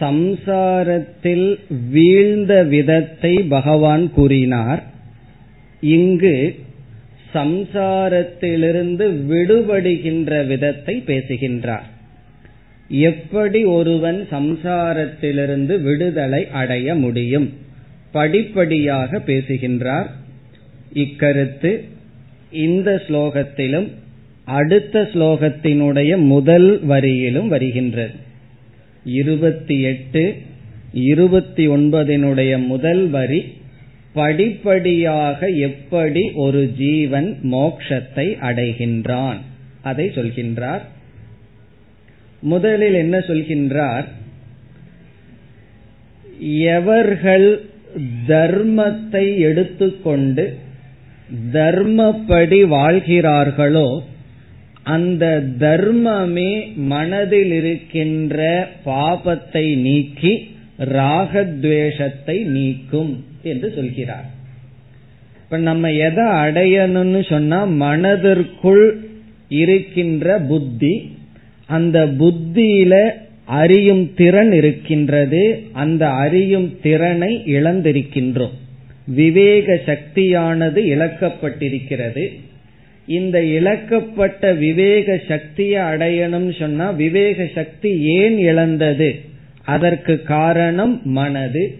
சம்சாரத்தில் வீழ்ந்த விதத்தை பகவான் கூறினார். இங்கு சம்சாரத்திலிருந்து விடுபடுகின்ற விதத்தை பேசுகின்றார். எப்படி ஒருவன் சம்சாரத்திலிருந்து விடுதலை அடைய முடியும்? படிப்படியாக பேசுகின்றார். இக்கருத்து இந்த ஸ்லோகத்திலும் அடுத்த ஸ்லோகத்தினுடைய முதல் வரியிலும் வருகின்றது. இருபத்தி எட்டு இருபத்தி ஒன்பதினுடைய முதல் வரி படிப்படியாக எப்படி ஒரு ஜீவன் மோக்ஷத்தை அடைகின்றான். அதை சொல்கின்றார். முதலில் என்ன சொல்கின்றார்? எவர்கள் தர்மத்தை எடுத்துக்கொண்டு தர்மப்படி வாழ்கிறார்களோ அந்த தர்மமே மனதில் இருக்கின்ற பாபத்தை நீக்கி ராகத்வேஷத்தை நீக்கும் என்று சொல்கிறார். இப்ப நம்ம எதை அடையணும்னு சொன்னா மனதிற்குள் இருக்கின்ற புத்தி அந்த புத்தியில அறியும் திறன் இருக்கின்றது அந்த அறியும் திறனை இழந்திருக்கின்றோம். விவேக சக்தியானது இழக்கப்பட்டிருக்கிறது. இந்த இழக்கப்பட்ட விவேக சக்தியை அடையணும் சொன்னா விவேக சக்தி ஏன் இழந்தது? அதற்கு காரணம் மனது.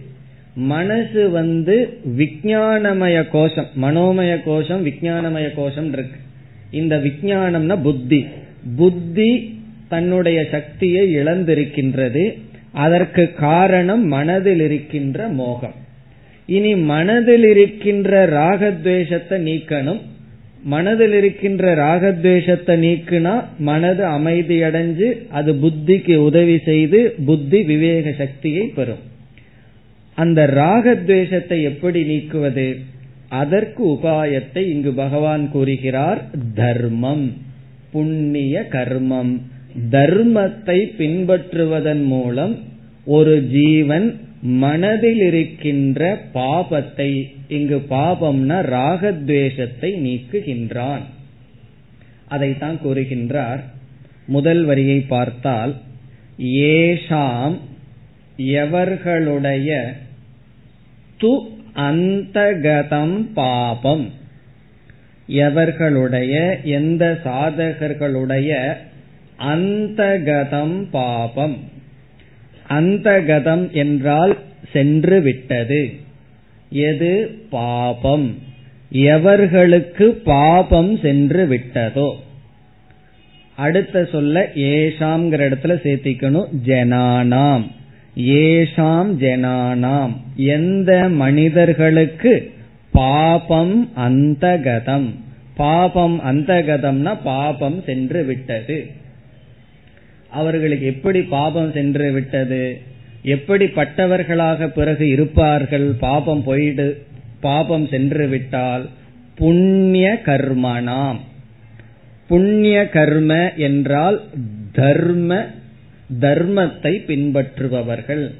மனசு வந்து விஜயானமய கோஷம் மனோமய கோஷம் விஜயானமய கோஷம் இருக்கு. இந்த விஜயானம்னா புத்தி. புத்தி தன்னுடைய சக்தியை இழந்திருக்கின்றது. அதற்கு காரணம் மனதில் இருக்கின்ற மோகம். இனி மனதில் இருக்கின்ற ராகத்வேஷத்தை நீக்கணும். மனதில் இருக்கின்ற ராகத்வேஷத்தை நீக்குனா மனது அமைதியடைஞ்சு அது புத்திக்கு உதவி செய்து புத்தி விவேக சக்தியை பெறும். அந்த ராகத்வேஷத்தை எப்படி நீக்குவது? அதற்கு உபாயத்தை இங்கு பகவான் கூறுகிறார் தர்மம் புண்ணிய கர்மம். தர்மத்தை பின்பற்றுவதன் மூலம் ஒரு ஜீவன் மனதில் இருக்கின்ற பாபத்தை இங்கு பாபம்னா ராகத்வேஷத்தை நீக்குகின்றான். அதைத்தான் கூறுகின்றார். முதல் வரியை பார்த்தால் ஏஷாம் எவர்களுடைய து அந்தகதம் பாபம். எவர்களுடைய எந்த சாதகர்களுடைய அந்தகதம் பாபம். அந்தகதம் என்றால் சென்று விட்டது எது? பாபம். எவர்களுக்கு பாபம் சென்று விட்டதோ அடுத்த சொல்ல ஏஷாம்ங்கிற இடத்துல சேர்த்திக்கணும். ஜனானாம். ஏஷாம் ஜனானாம். எந்த மனிதர்களுக்கு பாபம் அந்தகதம்? பாபம் அந்தகதம்னா பாபம் சென்று விட்டது அவர்களுக்கு எப்படி பாபம் சென்று விட்டது? எப்படிப்பட்டவர்களாக பிறகு இருப்பார்கள்? பாபம் போயிடு பாபம் சென்று விட்டால் புண்ணிய கர்மனாம் புண்ணிய கர்ம என்றால் தர்ம தர்மத்தை பின்பற்றுபவர்கள்.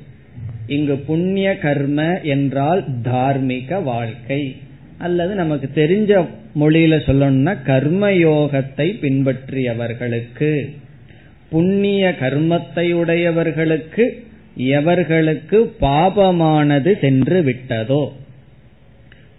இங்கு புண்ணிய கர்ம என்றால் தார்மீக வாழ்க்கை. அல்லது நமக்கு தெரிஞ்ச மொழியில சொல்லணும்னா கர்மயோகத்தை பின்பற்றியவர்களுக்கு. புண்ணிய கர்மத்தை உடையவர்களுக்கு எவர்களுக்கு பாபமானது சென்று விட்டதோ?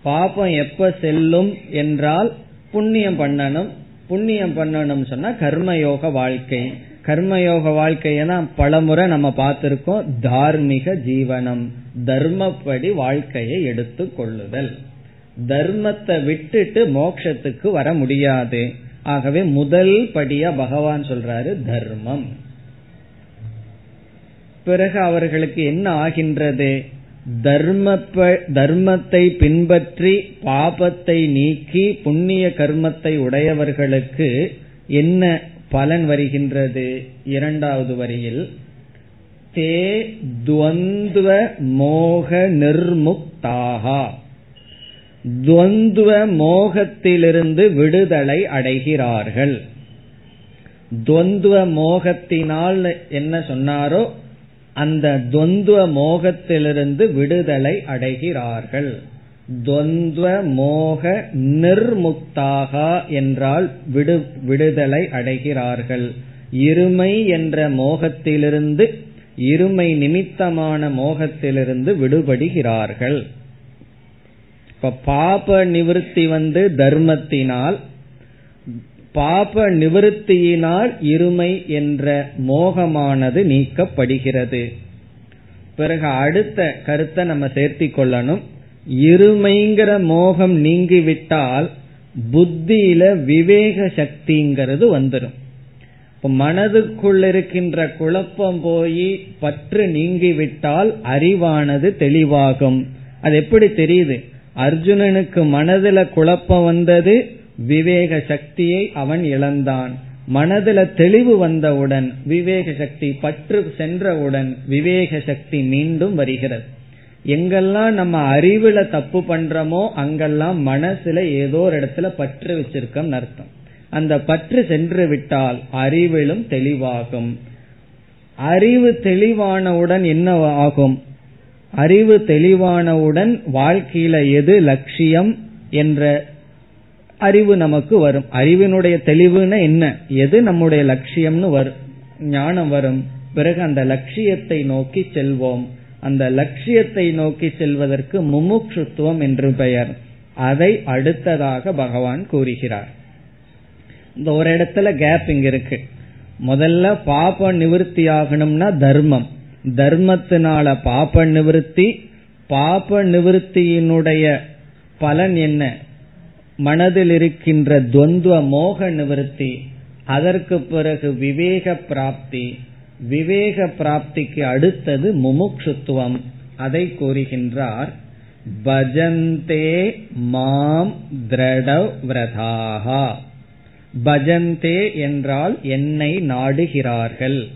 பாபம் எப்ப செல்லும் என்றால் புண்ணியம் பண்ணணும். புண்ணியம் பண்ணணும் சொன்னா கர்மயோக வாழ்க்கை. கர்மயோக வாழ்க்கையை பலமுறை நம்ம பார்த்திருக்கோம். தார்மீக ஜீவனம் தர்மப்படி வாழ்க்கையை எடுத்து கொள்ளுதல். தர்மத்தை விட்டுட்டு மோட்சத்துக்கு வர முடியாது. ஆகவே முதல் படியா பகவான் சொல்றாரு தர்மம். பிறகு அவர்களுக்கு என்ன ஆகின்றது? தர்ம தர்மத்தை பின்பற்றி பாபத்தை நீக்கி புண்ணிய கர்மத்தை உடையவர்களுக்கு என்ன பலன் வருகின்றது? இரண்டாவது வரியில் தே துவந்த மோக நிர்முக்தாகா. துவந்துவ மோகத்திலிருந்து விடுதலை அடைகிறார்கள். துவந்துவ மோகத்தினால் என்ன சொன்னாரோ அந்த துவந்துவ மோகத்திலிருந்து விடுதலை அடைகிறார்கள். துவந்துவ மோக நிர்முக்தாக என்றால் விடு விடுதலை அடைகிறார்கள். இருமை என்ற மோகத்திலிருந்து இருமை நிமித்தமான மோகத்திலிருந்து விடுபடுகிறார்கள். இப்ப பாப நிவிருத்தி வந்து தர்மத்தினால் பாப நிவிருத்தியினால் இருமை என்ற மோகமானது நீக்கப்படுகிறது. பிறகு அடுத்த கருத்தை நம்ம சேர்த்தி கொள்ளணும். இருமைங்கிற மோகம் நீங்கிவிட்டால் புத்தியில விவேக சக்திங்கிறது வந்துடும் இப்ப மனதுக்குள் இருக்கின்ற குழப்பம் போய் பற்று நீங்கிவிட்டால் அறிவானது தெளிவாகும். அது எப்படி தெரியுது? அர்ஜுனனுக்கு மனதுல குழப்பம் வந்தது விவேக சக்தியை அவன் இழந்தான். மனதுல தெளிவு வந்தவுடன் விவேக சக்தி பற்று சென்றவுடன் விவேக சக்தி மீண்டும் வருகிறது. எங்கெல்லாம் நம்ம அறிவுல தப்பு பண்றோமோ அங்கெல்லாம் மனசுல ஏதோ ஒரு இடத்துல பற்று வச்சிருக்கோம் அர்த்தம். அந்த பற்று சென்று விட்டால் அறிவிலும் தெளிவாகும். அறிவு தெளிவானவுடன் என்ன ஆகும்? அறிவு தெளிவானவுடன் வாழ்க்கையில எது லட்சியம் என்ற அறிவு நமக்கு வரும். அறிவினுடைய தெளிவுன்னு என்ன? எது நம்முடைய லட்சியம்னு வரும். ஞானம் வரும். பிறகு அந்த லட்சியத்தை நோக்கி செல்வோம். அந்த லட்சியத்தை நோக்கி செல்வதற்கு முமுட்சுத்துவம் என்று பெயர். அதை அடுத்ததாக பகவான் கூறுகிறார். இந்த ஒரு இடத்துல கேப் இங்க இருக்கு. முதல்ல பாப நிவர்த்தி ஆகணும்னா தர்மம். தர்மத்தினால பாப நிவர்த்தி பாப நிவர்த்தியினுடைய பலன் என்ன? மனதில் இருக்கின்ற துவந்துவ மோக நிவர்த்தி அதற்கு பிறகு விவேக பிராப்தி விவேக பிராப்திக்கு அடுத்தது முமுட்சுத்துவம். அதை கூறுகின்றார் பஜந்தே மாம் திரடவிரதாகா. பஜந்தே என்றால் என்னை நாடுகிறார்கள்.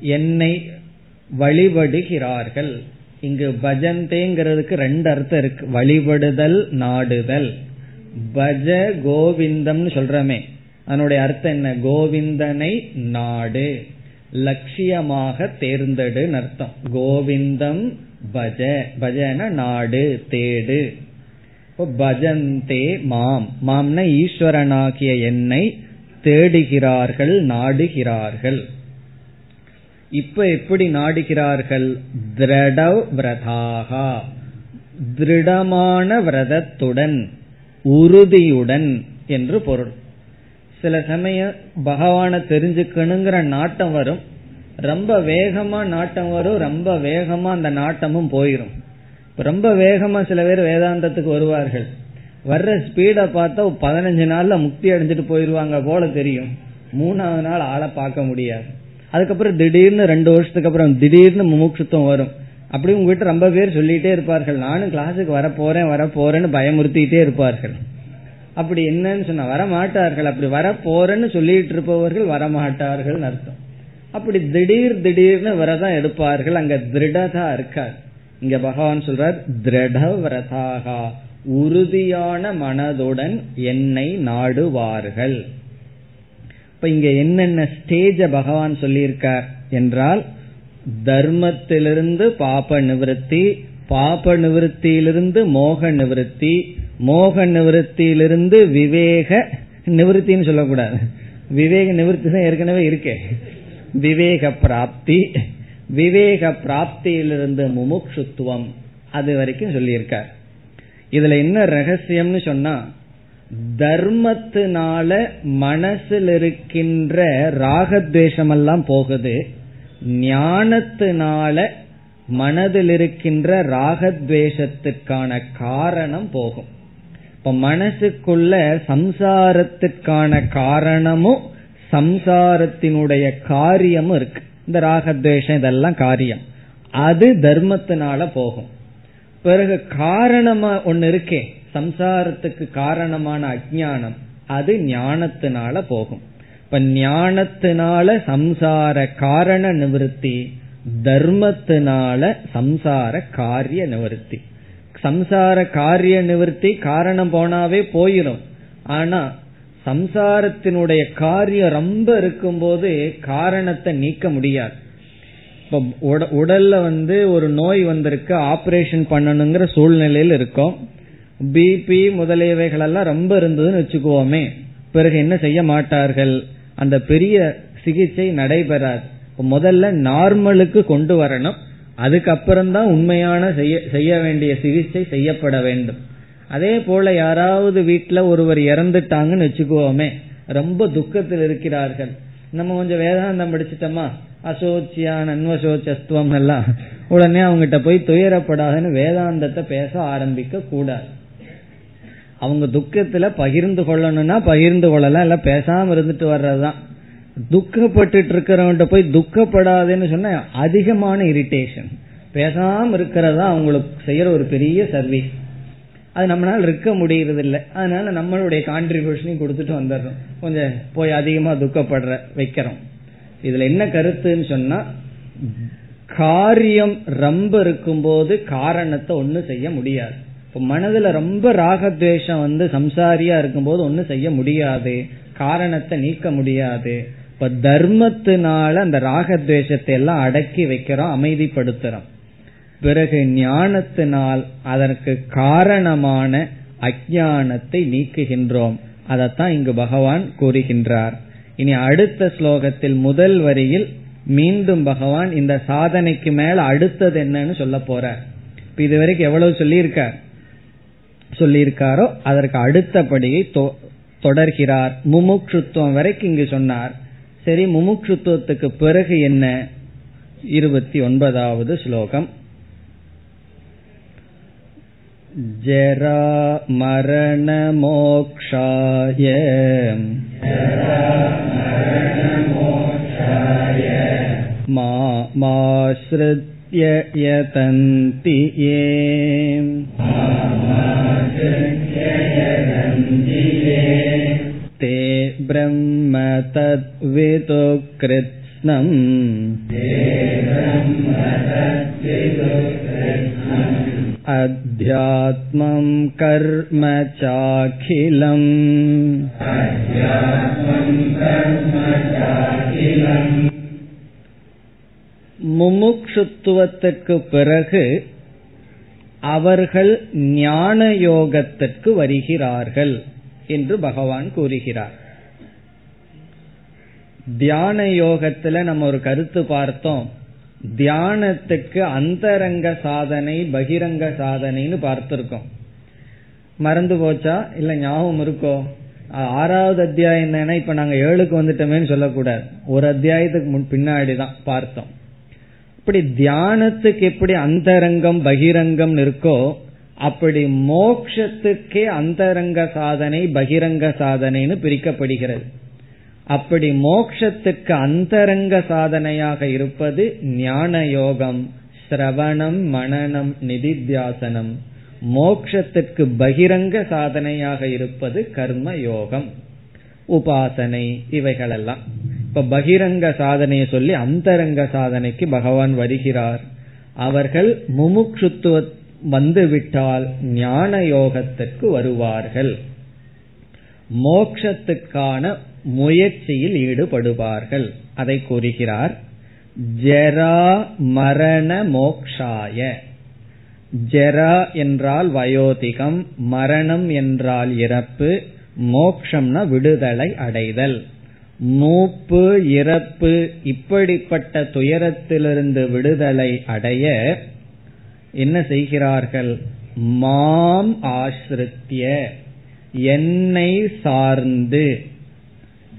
என்னை வழிபடுகிறார்கள். இங்கு பஜந்தேங்கிறதுக்கு ரெண்டு அர்த்தம் இருக்கு. வழிபடுதல் நாடுதல். பஜ கோவிந்தம்னு சொல்றமே. அதனுடைய அர்த்தம் என்ன? கோவிந்தனை நாடு. லட்சியமாக தேர்ந்தெடுன்னு அர்த்தம். கோவிந்தம் பஜ. பஜன நாடு தேடு. பஜந்தே மாம். மாம்ன ஈஸ்வரனாகிய என்னை தேடுகிறார்கள் நாடுகிறார்கள். இப்ப எப்படி நாடுகிறார்கள்? திரடவ் விரதாகா. திருடமான விரதத்துடன் உறுதியுடன் என்று பொருள். சில சமயம் பகவானை தெரிஞ்சுக்கணுங்கிற நாட்டம் வரும். ரொம்ப வேகமா நாட்டம் வரும் ரொம்ப வேகமா அந்த நாட்டமும் போயிடும் ரொம்ப வேகமா சில பேர் வேதாந்தத்துக்கு வருவார்கள். வர்ற ஸ்பீட பார்த்தா பதினஞ்சு நாள்ல முக்தி அடைஞ்சிட்டு போயிருவாங்க போல தெரியும். மூணாவது நாள் ஆளை பார்க்க முடியாது. அதுக்கப்புறம் திடீர்னு ரெண்டு வருஷத்துக்கு அப்புறம் திடீர்னு முமுட்சுத்தம் வரும். அப்படி உங்ககிட்ட ரொம்ப பேர் சொல்லிட்டே இருப்பார்கள். நானும் கிளாஸுக்கு வர போறேன் வர போறேன்னு பயமுறுத்திட்டே இருப்பார்கள். அப்படி என்னன்னு சொன்னா வரமாட்டார்கள். அப்படி வர போறேன்னு சொல்லிட்டு இருப்பவர்கள் வரமாட்டார்கள் அர்த்தம். அப்படி திடீர் திடீர்னு விரதம் எடுப்பார்கள். அங்க திருடதா இருக்கார். இங்க பகவான் சொல்றார் திருட விரதாகா உறுதியான மனதுடன் என்னை நாடுவார்கள். இப்ப இங்க என்னென்ன ஸ்டேஜ பகவான் சொல்லியிருக்கார் என்றால் தர்மத்திலிருந்து பாப நிவர்த்தி பாப நிவர்த்தியிலிருந்து மோக நிவர்த்தி மோக நிவர்த்தியிலிருந்து விவேக நிவர்த்தின்னு சொல்லக்கூடாது. விவேக நிவர்த்தி தான் ஏற்கனவே இருக்கே. விவேக பிராப்தி விவேக பிராப்தியிலிருந்து முமுக்ஷுத்துவம் அது வரைக்கும் சொல்லியிருக்கார். இதுல என்ன ரகசியம்னு சொன்னா தர்மத்தினால மனசில் இருக்கின்ற ராகத்வேஷம் எல்லாம் போகுது. ஞானத்தினால மனதில் இருக்கின்ற ராகத்வேஷத்துக்கான காரணம் போகும். இப்ப மனசுக்குள்ள சம்சாரத்துக்கான காரணமும் சம்சாரத்தினுடைய காரியமும் இருக்கு. இந்த ராகத்வேஷம் இதெல்லாம் காரியம். அது தர்மத்தினால போகும். பிறகு காரணமா ஒன்னு இருக்கே. சம்சாரத்துக்கு காரணமான அஜானம் அது ஞானத்தினால போகும். இப்ப ஞானத்தினால சம்சார காரண நிவர்த்தி தர்மத்தினால சம்சார காரிய நிவர்த்தி. சம்சார காரிய நிவர்த்தி காரணம் போனாவே போயிடும் ஆனா சம்சாரத்தினுடைய காரியம் ரொம்ப இருக்கும்போது காரணத்தை நீக்க முடியாது. இப்ப உடல்ல வந்து ஒரு நோய் வந்திருக்கு ஆபரேஷன் பண்ணணுங்கிற சூழ்நிலையில் இருக்கும். பிபி முதலியவைகளெல்லாம் ரொம்ப இருந்ததுன்னு வச்சுக்குவோமே. பிறகு என்ன செய்ய மாட்டார்கள்? அந்த பெரிய சிகிச்சை நடைபெறாது. முதல்ல நார்மலுக்கு கொண்டு வரணும். அதுக்கப்புறம்தான் உண்மையான செய்ய செய்ய வேண்டிய சிகிச்சை செய்யப்பட வேண்டும். அதே போல யாராவது வீட்டுல ஒருவர் இறந்துட்டாங்கன்னு வச்சுக்குவோமே. ரொம்ப துக்கத்தில் இருக்கிறார்கள். நம்ம கொஞ்சம் வேதாந்தம் படிச்சுட்டோமா? அசோச்சியா நன்வசோச்சஸ்துவம் எல்லாம் உடனே அவங்ககிட்ட போய் துயரப்படாதுன்னு வேதாந்தத்தை பேச ஆரம்பிக்க கூடாது அவங்க துக்கத்துல பகிர்ந்து கொள்ளணும்னா பகிர்ந்து கொள்ளலாம் இல்ல பேசாம இருந்துட்டு வர்றதுதான். துக்கப்பட்டு இருக்கிறவன்ட்ட போய் துக்கப்படாதுன்னு சொன்ன அதிகமான இரிட்டேஷன் பேசாம இருக்கிறதா அவங்களுக்கு செய்யற ஒரு பெரிய சர்வீஸ் அது நம்மளால இருக்க முடியறது இல்லை அதனால நம்மளுடைய கான்ட்ரிபியூஷனையும் கொடுத்துட்டு வந்துடுறோம். கொஞ்சம் போய் அதிகமா துக்கப்படுற வைக்கிறோம். இதுல என்ன கருத்துன்னு சொன்னா காரியம் ரொம்ப இருக்கும்போது காரணத்தை ஒன்னும் செய்ய முடியாது. மனதுல ரொம்ப ராகத்வேஷம் வந்து சம்சாரியா இருக்கும்போது ஒன்னும் செய்ய முடியாது. காரணத்தை நீக்க முடியாது. இப்ப தர்மத்தினால அந்த ராகத்வேஷத்தை எல்லாம் அடக்கி வைக்கிறோம் அமைதிப்படுத்துறோம். பிறகு ஞானத்தினால் அதற்கு காரணமான அஜானத்தை நீக்குகின்றோம். அதைத்தான் இங்கு பகவான் கூறுகின்றார். இனி அடுத்த ஸ்லோகத்தில் முதல் வரியில் மீண்டும் பகவான் இந்த சாதனைக்கு மேல அடுத்தது என்னன்னு சொல்ல போறார். இப்ப இதுவரைக்கும் எவ்வளவு சொல்லியிருக்கார்? சொல்லியிருக்காரோ அதற்கு அடுத்தபடியை தொடர்கிறார் முமுட்சுத்துவம் வரைக்கும் இங்கு சொன்னார் சரி முமுட்சுத்துவத்துக்கு பிறகு என்ன இருபத்தி ஒன்பதாவது ஸ்லோகம் जरामरणमोक्षाय माश्रित्य यतन्ति ये ते ब्रह्म तद्विदु कृत्स्नम् अध्यात्मं कर्म चाखिलम् முமுக்ஷுத்துவத்துக்கு பிறகு அவர்கள் ஞான யோகத்திற்கு வருகிறார்கள் என்று பகவான் கூறுகிறார். தியான யோகத்துல நம்ம ஒரு கருத்து பார்த்தோம். தியானத்துக்கு அந்தரங்க சாதனை பகிரங்க சாதனைன்னு பார்த்திருக்கோம். மறந்து போச்சா? இல்ல ஞாபகம் இருக்கோ? ஆறாவது அத்தியாயம் என்னன்னா இப்ப நாங்க ஏழுக்கு வந்துட்டோமேன்னு சொல்லக்கூடாது. ஒரு அத்தியாயத்துக்கு பின்னாடி தான் பார்த்தோம். இப்படி தியானத்துக்கு எப்படி அந்தரங்கம் பகிரங்கம் இருக்கோ அப்படி மோக்ஷத்துக்கே அந்தரங்க சாதனை பகிரங்க சாதனைன்னு பிரிக்கப்படுகிறது. அப்படி மோக்ஷத்துக்கு அந்தரங்க சாதனையாக இருப்பது ஞான யோகம் சிரவணம் மனநம் நிதித்தியாசனம். மோக்ஷத்துக்கு பகிரங்க சாதனையாக இருப்பது கர்ம யோகம். உபாசனை இவைகளெல்லாம். இப்ப பகிரங்க சாதனையை சொல்லி அந்தரங்க சாதனைக்கு பகவான் வருகிறார். அவர்கள் முமுட்சுத்துவ வந்துவிட்டால் ஞான யோகத்திற்கு வருவார்கள். மோக்ஷத்துக்கான முயற்சியில் ஈடுபடுவார்கள். அதை கூறுகிறார் ஜெரா மரண மோக்ஷாய. ஜெரா என்றால் வயோதிகம் மரணம் என்றால் இறப்பு மோக்ஷம்னா விடுதலை அடைதல். மூப்பு இறப்பு இப்படிப்பட்ட துயரத்திலிருந்து விடுதலை அடைய என்ன செய்கிறார்கள்? மாம் ஆசிரித்திய என்னை சார்ந்து.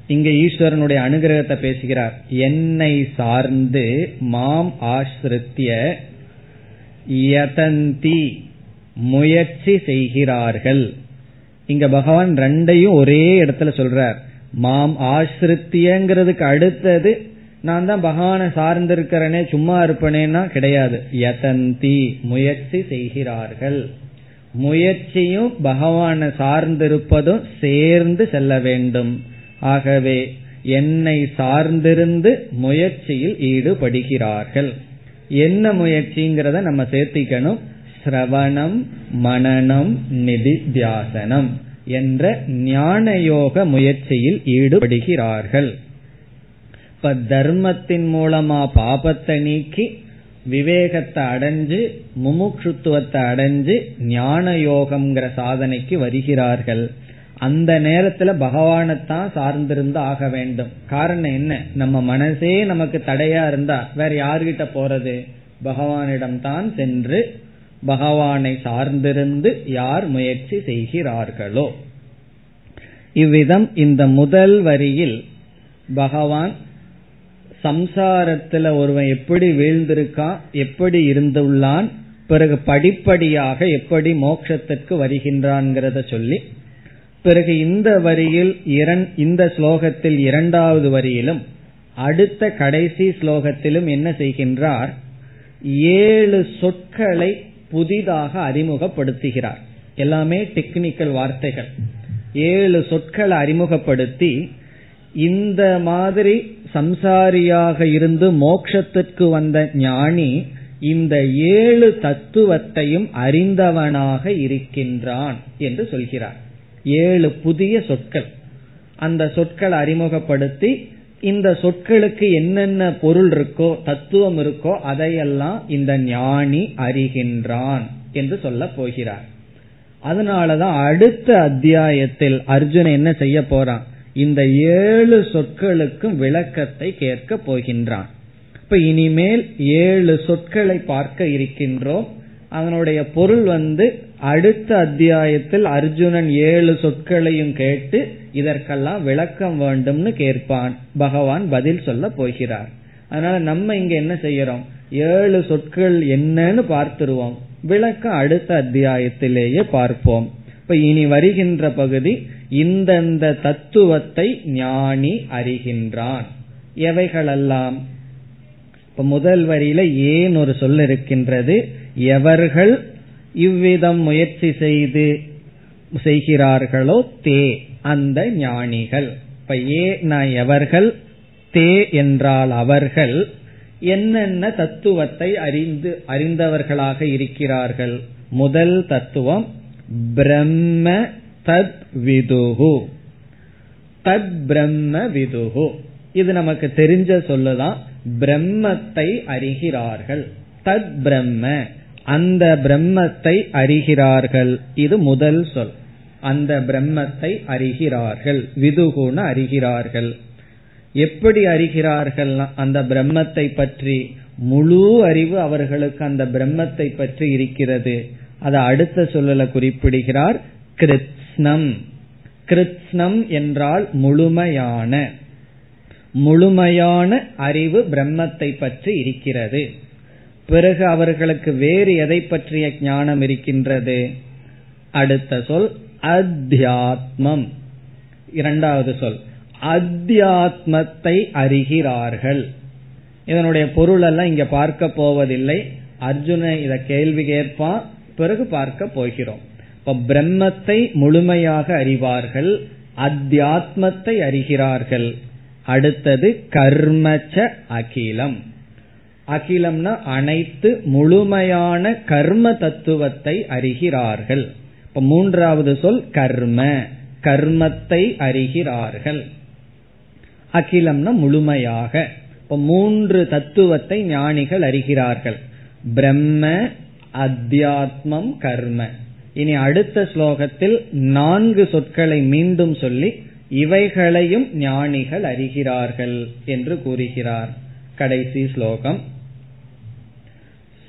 இங்க ஈஸ்வரனுடைய அனுகிரகத்தை பேசுகிறார். என்னை சார்ந்து மாம் ஆசிரித்திய யதந்தி முயற்சி செய்கிறார்கள். இங்க பகவான் ரெண்டையும் ஒரே இடத்துல சொல்றார். மாம் ஆசிரித்தியங்கிறதுக்கு அடுத்தது நான் தான் பகவானை சார்ந்திருக்கிறேனே சும்மா இருப்பேனேன்னா கிடையாது. யதந்தி முயற்சி செய்கிறார்கள். முயற்சியும் பகவானை சார்ந்திருப்பதும் சேர்ந்து செல்ல வேண்டும். ஆகவே என்னை சார்ந்திருந்து முயற்சியில் ஈடுபடுகிறார்கள். என்ன முயற்சிங்கிறத நம்ம சேர்த்திக்கணும். சிரவணம் மனநம் நிதித்தியாசனம். என்ற ஞான யோக முயற்சியில் ஈடுபடுகிறார்கள். இப்ப தர்மத்தின் மூலமா பாபத்தை நீக்கி விவேகத்தை அடைஞ்சு முமுட்சுத்துவத்தை அடைஞ்சு ஞான யோகம்ங்கிற சாதனைக்கு வருகிறார்கள். அந்த நேரத்துல பகவானைத்தான் சார்ந்திருந்து ஆக வேண்டும். காரணம் என்ன? நம்ம மனசே நமக்கு தடையா இருந்தா வேற யார்கிட்ட போறது? பகவானிடம் தான் சென்று பகவானை சார்ந்திருந்து யார் முயற்சி செய்கிறார்களோ. இவ்விதம் இந்த முதல் வரியில் பகவான் சம்சாரத்துல ஒருவன் எப்படி வீழ்ந்திருக்கான் எப்படி இருந்துள்ளான் பிறகு படிப்படியாக எப்படி மோட்சத்திற்கு வருகின்றான்கிறத சொல்லி பிறகு இந்த வரியில் இந்த ஸ்லோகத்தில் இரண்டாவது வரியிலும் அடுத்த கடைசி ஸ்லோகத்திலும் என்ன செய்கின்றார்? ஏழு சொற்களை புதிதாக அறிமுகப்படுத்துகிறார். எல்லாமே டெக்னிக்கல் வார்த்தைகள். ஏழு சொற்களை அறிமுகப்படுத்தி இந்த மாதிரி சம்சாரியாக இருந்து மோக்ஷத்திற்கு வந்த ஞானி இந்த ஏழு தத்துவத்தையும் அறிந்தவனாக இருக்கின்றான் என்று சொல்கிறார். ஏழு புதிய சொற்கள். அந்த சொற்களை அறிமுகப்படுத்தி இந்த சொற்களுக்கு என்னென்ன பொருள் இருக்கோ தத்துவம் இருக்கோ அதையெல்லாம் இந்த ஞானி அறிகின்றான் என்று சொல்ல போகிறார். அதனாலதான் அடுத்த அத்தியாயத்தில் அர்ஜுன் என்ன செய்ய போறான்? இந்த ஏழு சொற்களுக்கும் விளக்கத்தை கேட்க போகின்றான். இப்ப இனிமேல் ஏழு சொற்களை பார்க்க இருக்கின்றோம். அதனுடைய பொருள் வந்து அடுத்த அத்தியாயத்தில் அர்ஜுனன் ஏழு சொற்களையும் கேட்டு இதற்கெல்லாம் விளக்கம் வேண்டும்னு கேட்பான். பகவான் பதில் சொல்ல போகிறார். அதனால நம்ம இங்க என்ன செய்யறோம்? ஏழு சொற்கள் என்னன்னு பார்த்துருவோம். விளக்கம் அடுத்த அத்தியாயத்திலேயே பார்ப்போம். இப்ப இனி வருகின்ற பகுதி இந்தந்த தத்துவத்தை ஞானி அறிகின்றான். எவைகளெல்லாம்? இப்ப முதல் வரியில ஏன் ஒரு சொல் இருக்கின்றது? எவர்கள் இவ்விதம் முயற்சி செய்து செய்கிறார்களோ தே. அந்த ஞானிகள். இப்ப ஏ எவர்கள்? தே என்றால் அவர்கள். என்னென்ன தத்துவத்தை அறிந்து அறிந்தவர்களாக இருக்கிறார்கள்? முதல் தத்துவம் பிரம்ம தத் விதுகு தத் பிரம்ம விதுகு இது நமக்கு தெரிஞ்ச சொல்லுதான் பிரம்மத்தை அறிகிறார்கள். தத் பிரம்ம. அந்த பிரம்மத்தை அறிகிறார்கள். இது முதல் சொல். அந்த பிரம்மத்தை அறிகிறார்கள் விதுகுன அறிகிறார்கள். எப்படி அறிகிறார்கள் அந்த பிரம்மத்தை பற்றி முழு அறிவு அவர்களுக்கு அந்த பிரம்மத்தை பற்றி இருக்கிறது. அதை அடுத்த சொல்லல குறிப்பிடுகிறார் கிருத்ஸ்னம். கிருத்ஸ்னம் என்றால் முழுமையான முழுமையான அறிவு பிரம்மத்தை பற்றி இருக்கிறது. பிறகு அவர்களுக்கு வேறு எதை பற்றிய ஞானம் இருக்கின்றது? அடுத்த சொல் அத்தியாத்மம். இரண்டாவது சொல். அத்தியாத்மத்தை அறிகிறார்கள். இதனுடைய பொருள் எல்லாம் இங்க பார்க்க போவதில்லை. அர்ஜுன இத கேள்வி கேட்பான் பிறகு பார்க்க போகிறோம். இப்ப பிரம்மத்தை முழுமையாக அறிவார்கள் அத்தியாத்மத்தை அறிகிறார்கள். அடுத்தது கர்மச்ச அகிலம். அகிலம்னா அனைத்து முழுமையான கர்ம தத்துவத்தை அறிகிறார்கள். இப்ப மூன்றாவது சொல் கர்ம. கர்மத்தை அறிகிறார்கள். அகிலம்னா முழுமையாக. இப்ப மூன்று தத்துவத்தை ஞானிகள் அறிகிறார்கள். பிரம்ம அத்தியாத்மம் கர்ம. இனி அடுத்த ஸ்லோகத்தில் நான்கு சொற்களை மீண்டும் சொல்லி இவைகளையும் ஞானிகள் அறிகிறார்கள் என்று கூறுகிறார். கடைசி ஸ்லோகம்.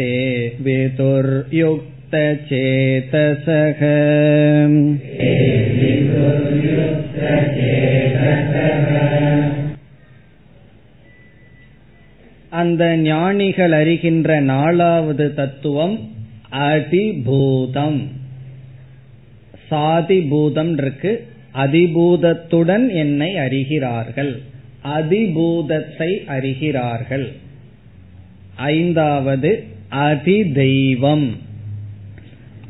ते विदुर्युक्तचेतसः அந்த ஞானிகள் அறிகின்ற நாலாவது தத்துவம் அதிபூதம் சாதிபூதம் இருக்கு அதிபூதத்துடன் என்னை அறிகிறார்கள் அதிபூதத்தை அறிகிறார்கள் ஐந்தாவது அதி தெய்வம்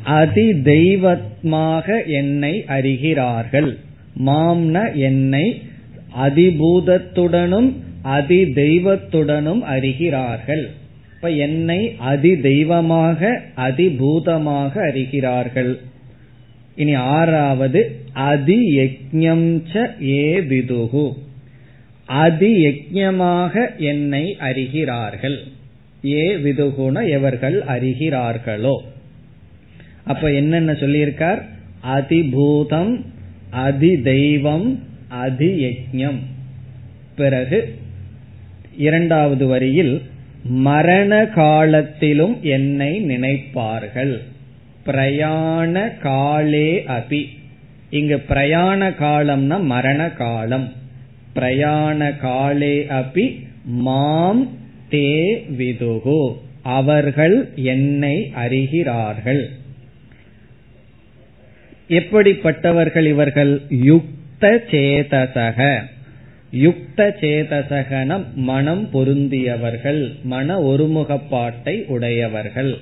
அதி என்னை அறிகிறார்கள். மாம்ன என்னை அதிபூதத்துடனும் அதி தெய்வத்துடனும் அறிகிறார்கள். இப்ப என்னை அதி தெய்வமாக அதிபூதமாக அறிகிறார்கள். இனி ஆறாவது அதி யஜ்ஞம் ச ஏ விதுகு. அதி யஜ்ஞமாக என்னை அறிகிறார்கள். ஏ விதுகுன எவர்கள் அறிகிறார்களோ. அப்ப என்னென்ன சொல்லியிருக்கார்? அதிபூதம் அதி தெய்வம் அதி யஜ்ஞம் பிறகு இரண்டாவது வரியில் மரண காலத்திலும் என்னை நினைப்பார்கள். பிரயாண காலே அபி. இங்கு பிரயாண காலம்னா மரண காலம். பிரயாண காலே அபி மாம் தே விதுகு. அவர்கள் என்னை அறிகிறார்கள். எப்படிப்பட்டவர்கள் இவர்கள்? யுக்த சேதசக. யுக்த சேதசகன மனம் பொருந்தியவர்கள் மன ஒருமுகப்பாட்டை உடையவர்கள்.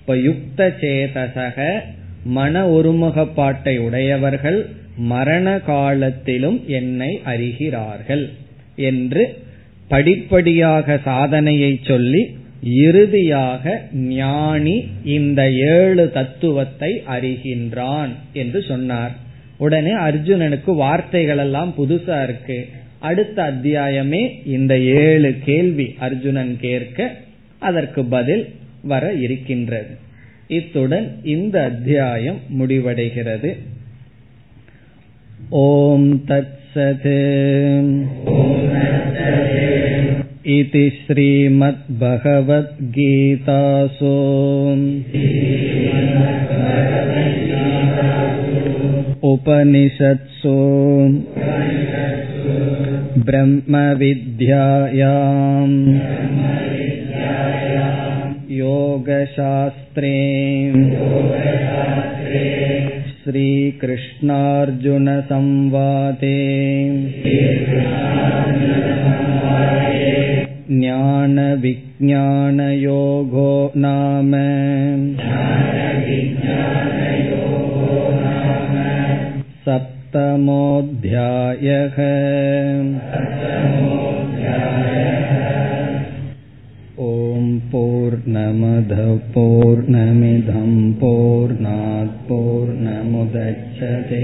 இப்ப யுக்த சேதசக மன ஒருமுகப்பாட்டை உடையவர்கள் மரண காலத்திலும் என்னை அறிகிறார்கள் என்று படிப்படியாக சாதனையை சொல்லி இறுதியாக ஞானி இந்த ஏழு தத்துவத்தை அறிகின்றான் என்று சொன்னார். உடனே அர்ஜுனனுக்கு வார்த்தைகள் எல்லாம் புதுசா இருக்கு. அடுத்த அத்தியாயமே இந்த ஏழு கேள்வி அர்ஜுனன் கேட்க அதற்கு பதில் வர இருக்கின்றது. இத்துடன் இந்த அத்தியாயம் முடிவடைகிறது. ஓம் தத் सत् इति श्रीमद्भगवद्गीतासु उपनिषत्सु ब्रह्मविद्यायाम् योगशास्त्रे श्रीकृष्णार्जुनसंवादे ज्ञानविज्ञानयोगो नाम सप्तमोऽध्यायः ॐ पूर्णमधपूर्णमिदं पूर्णात् पूर्णमुदच्छते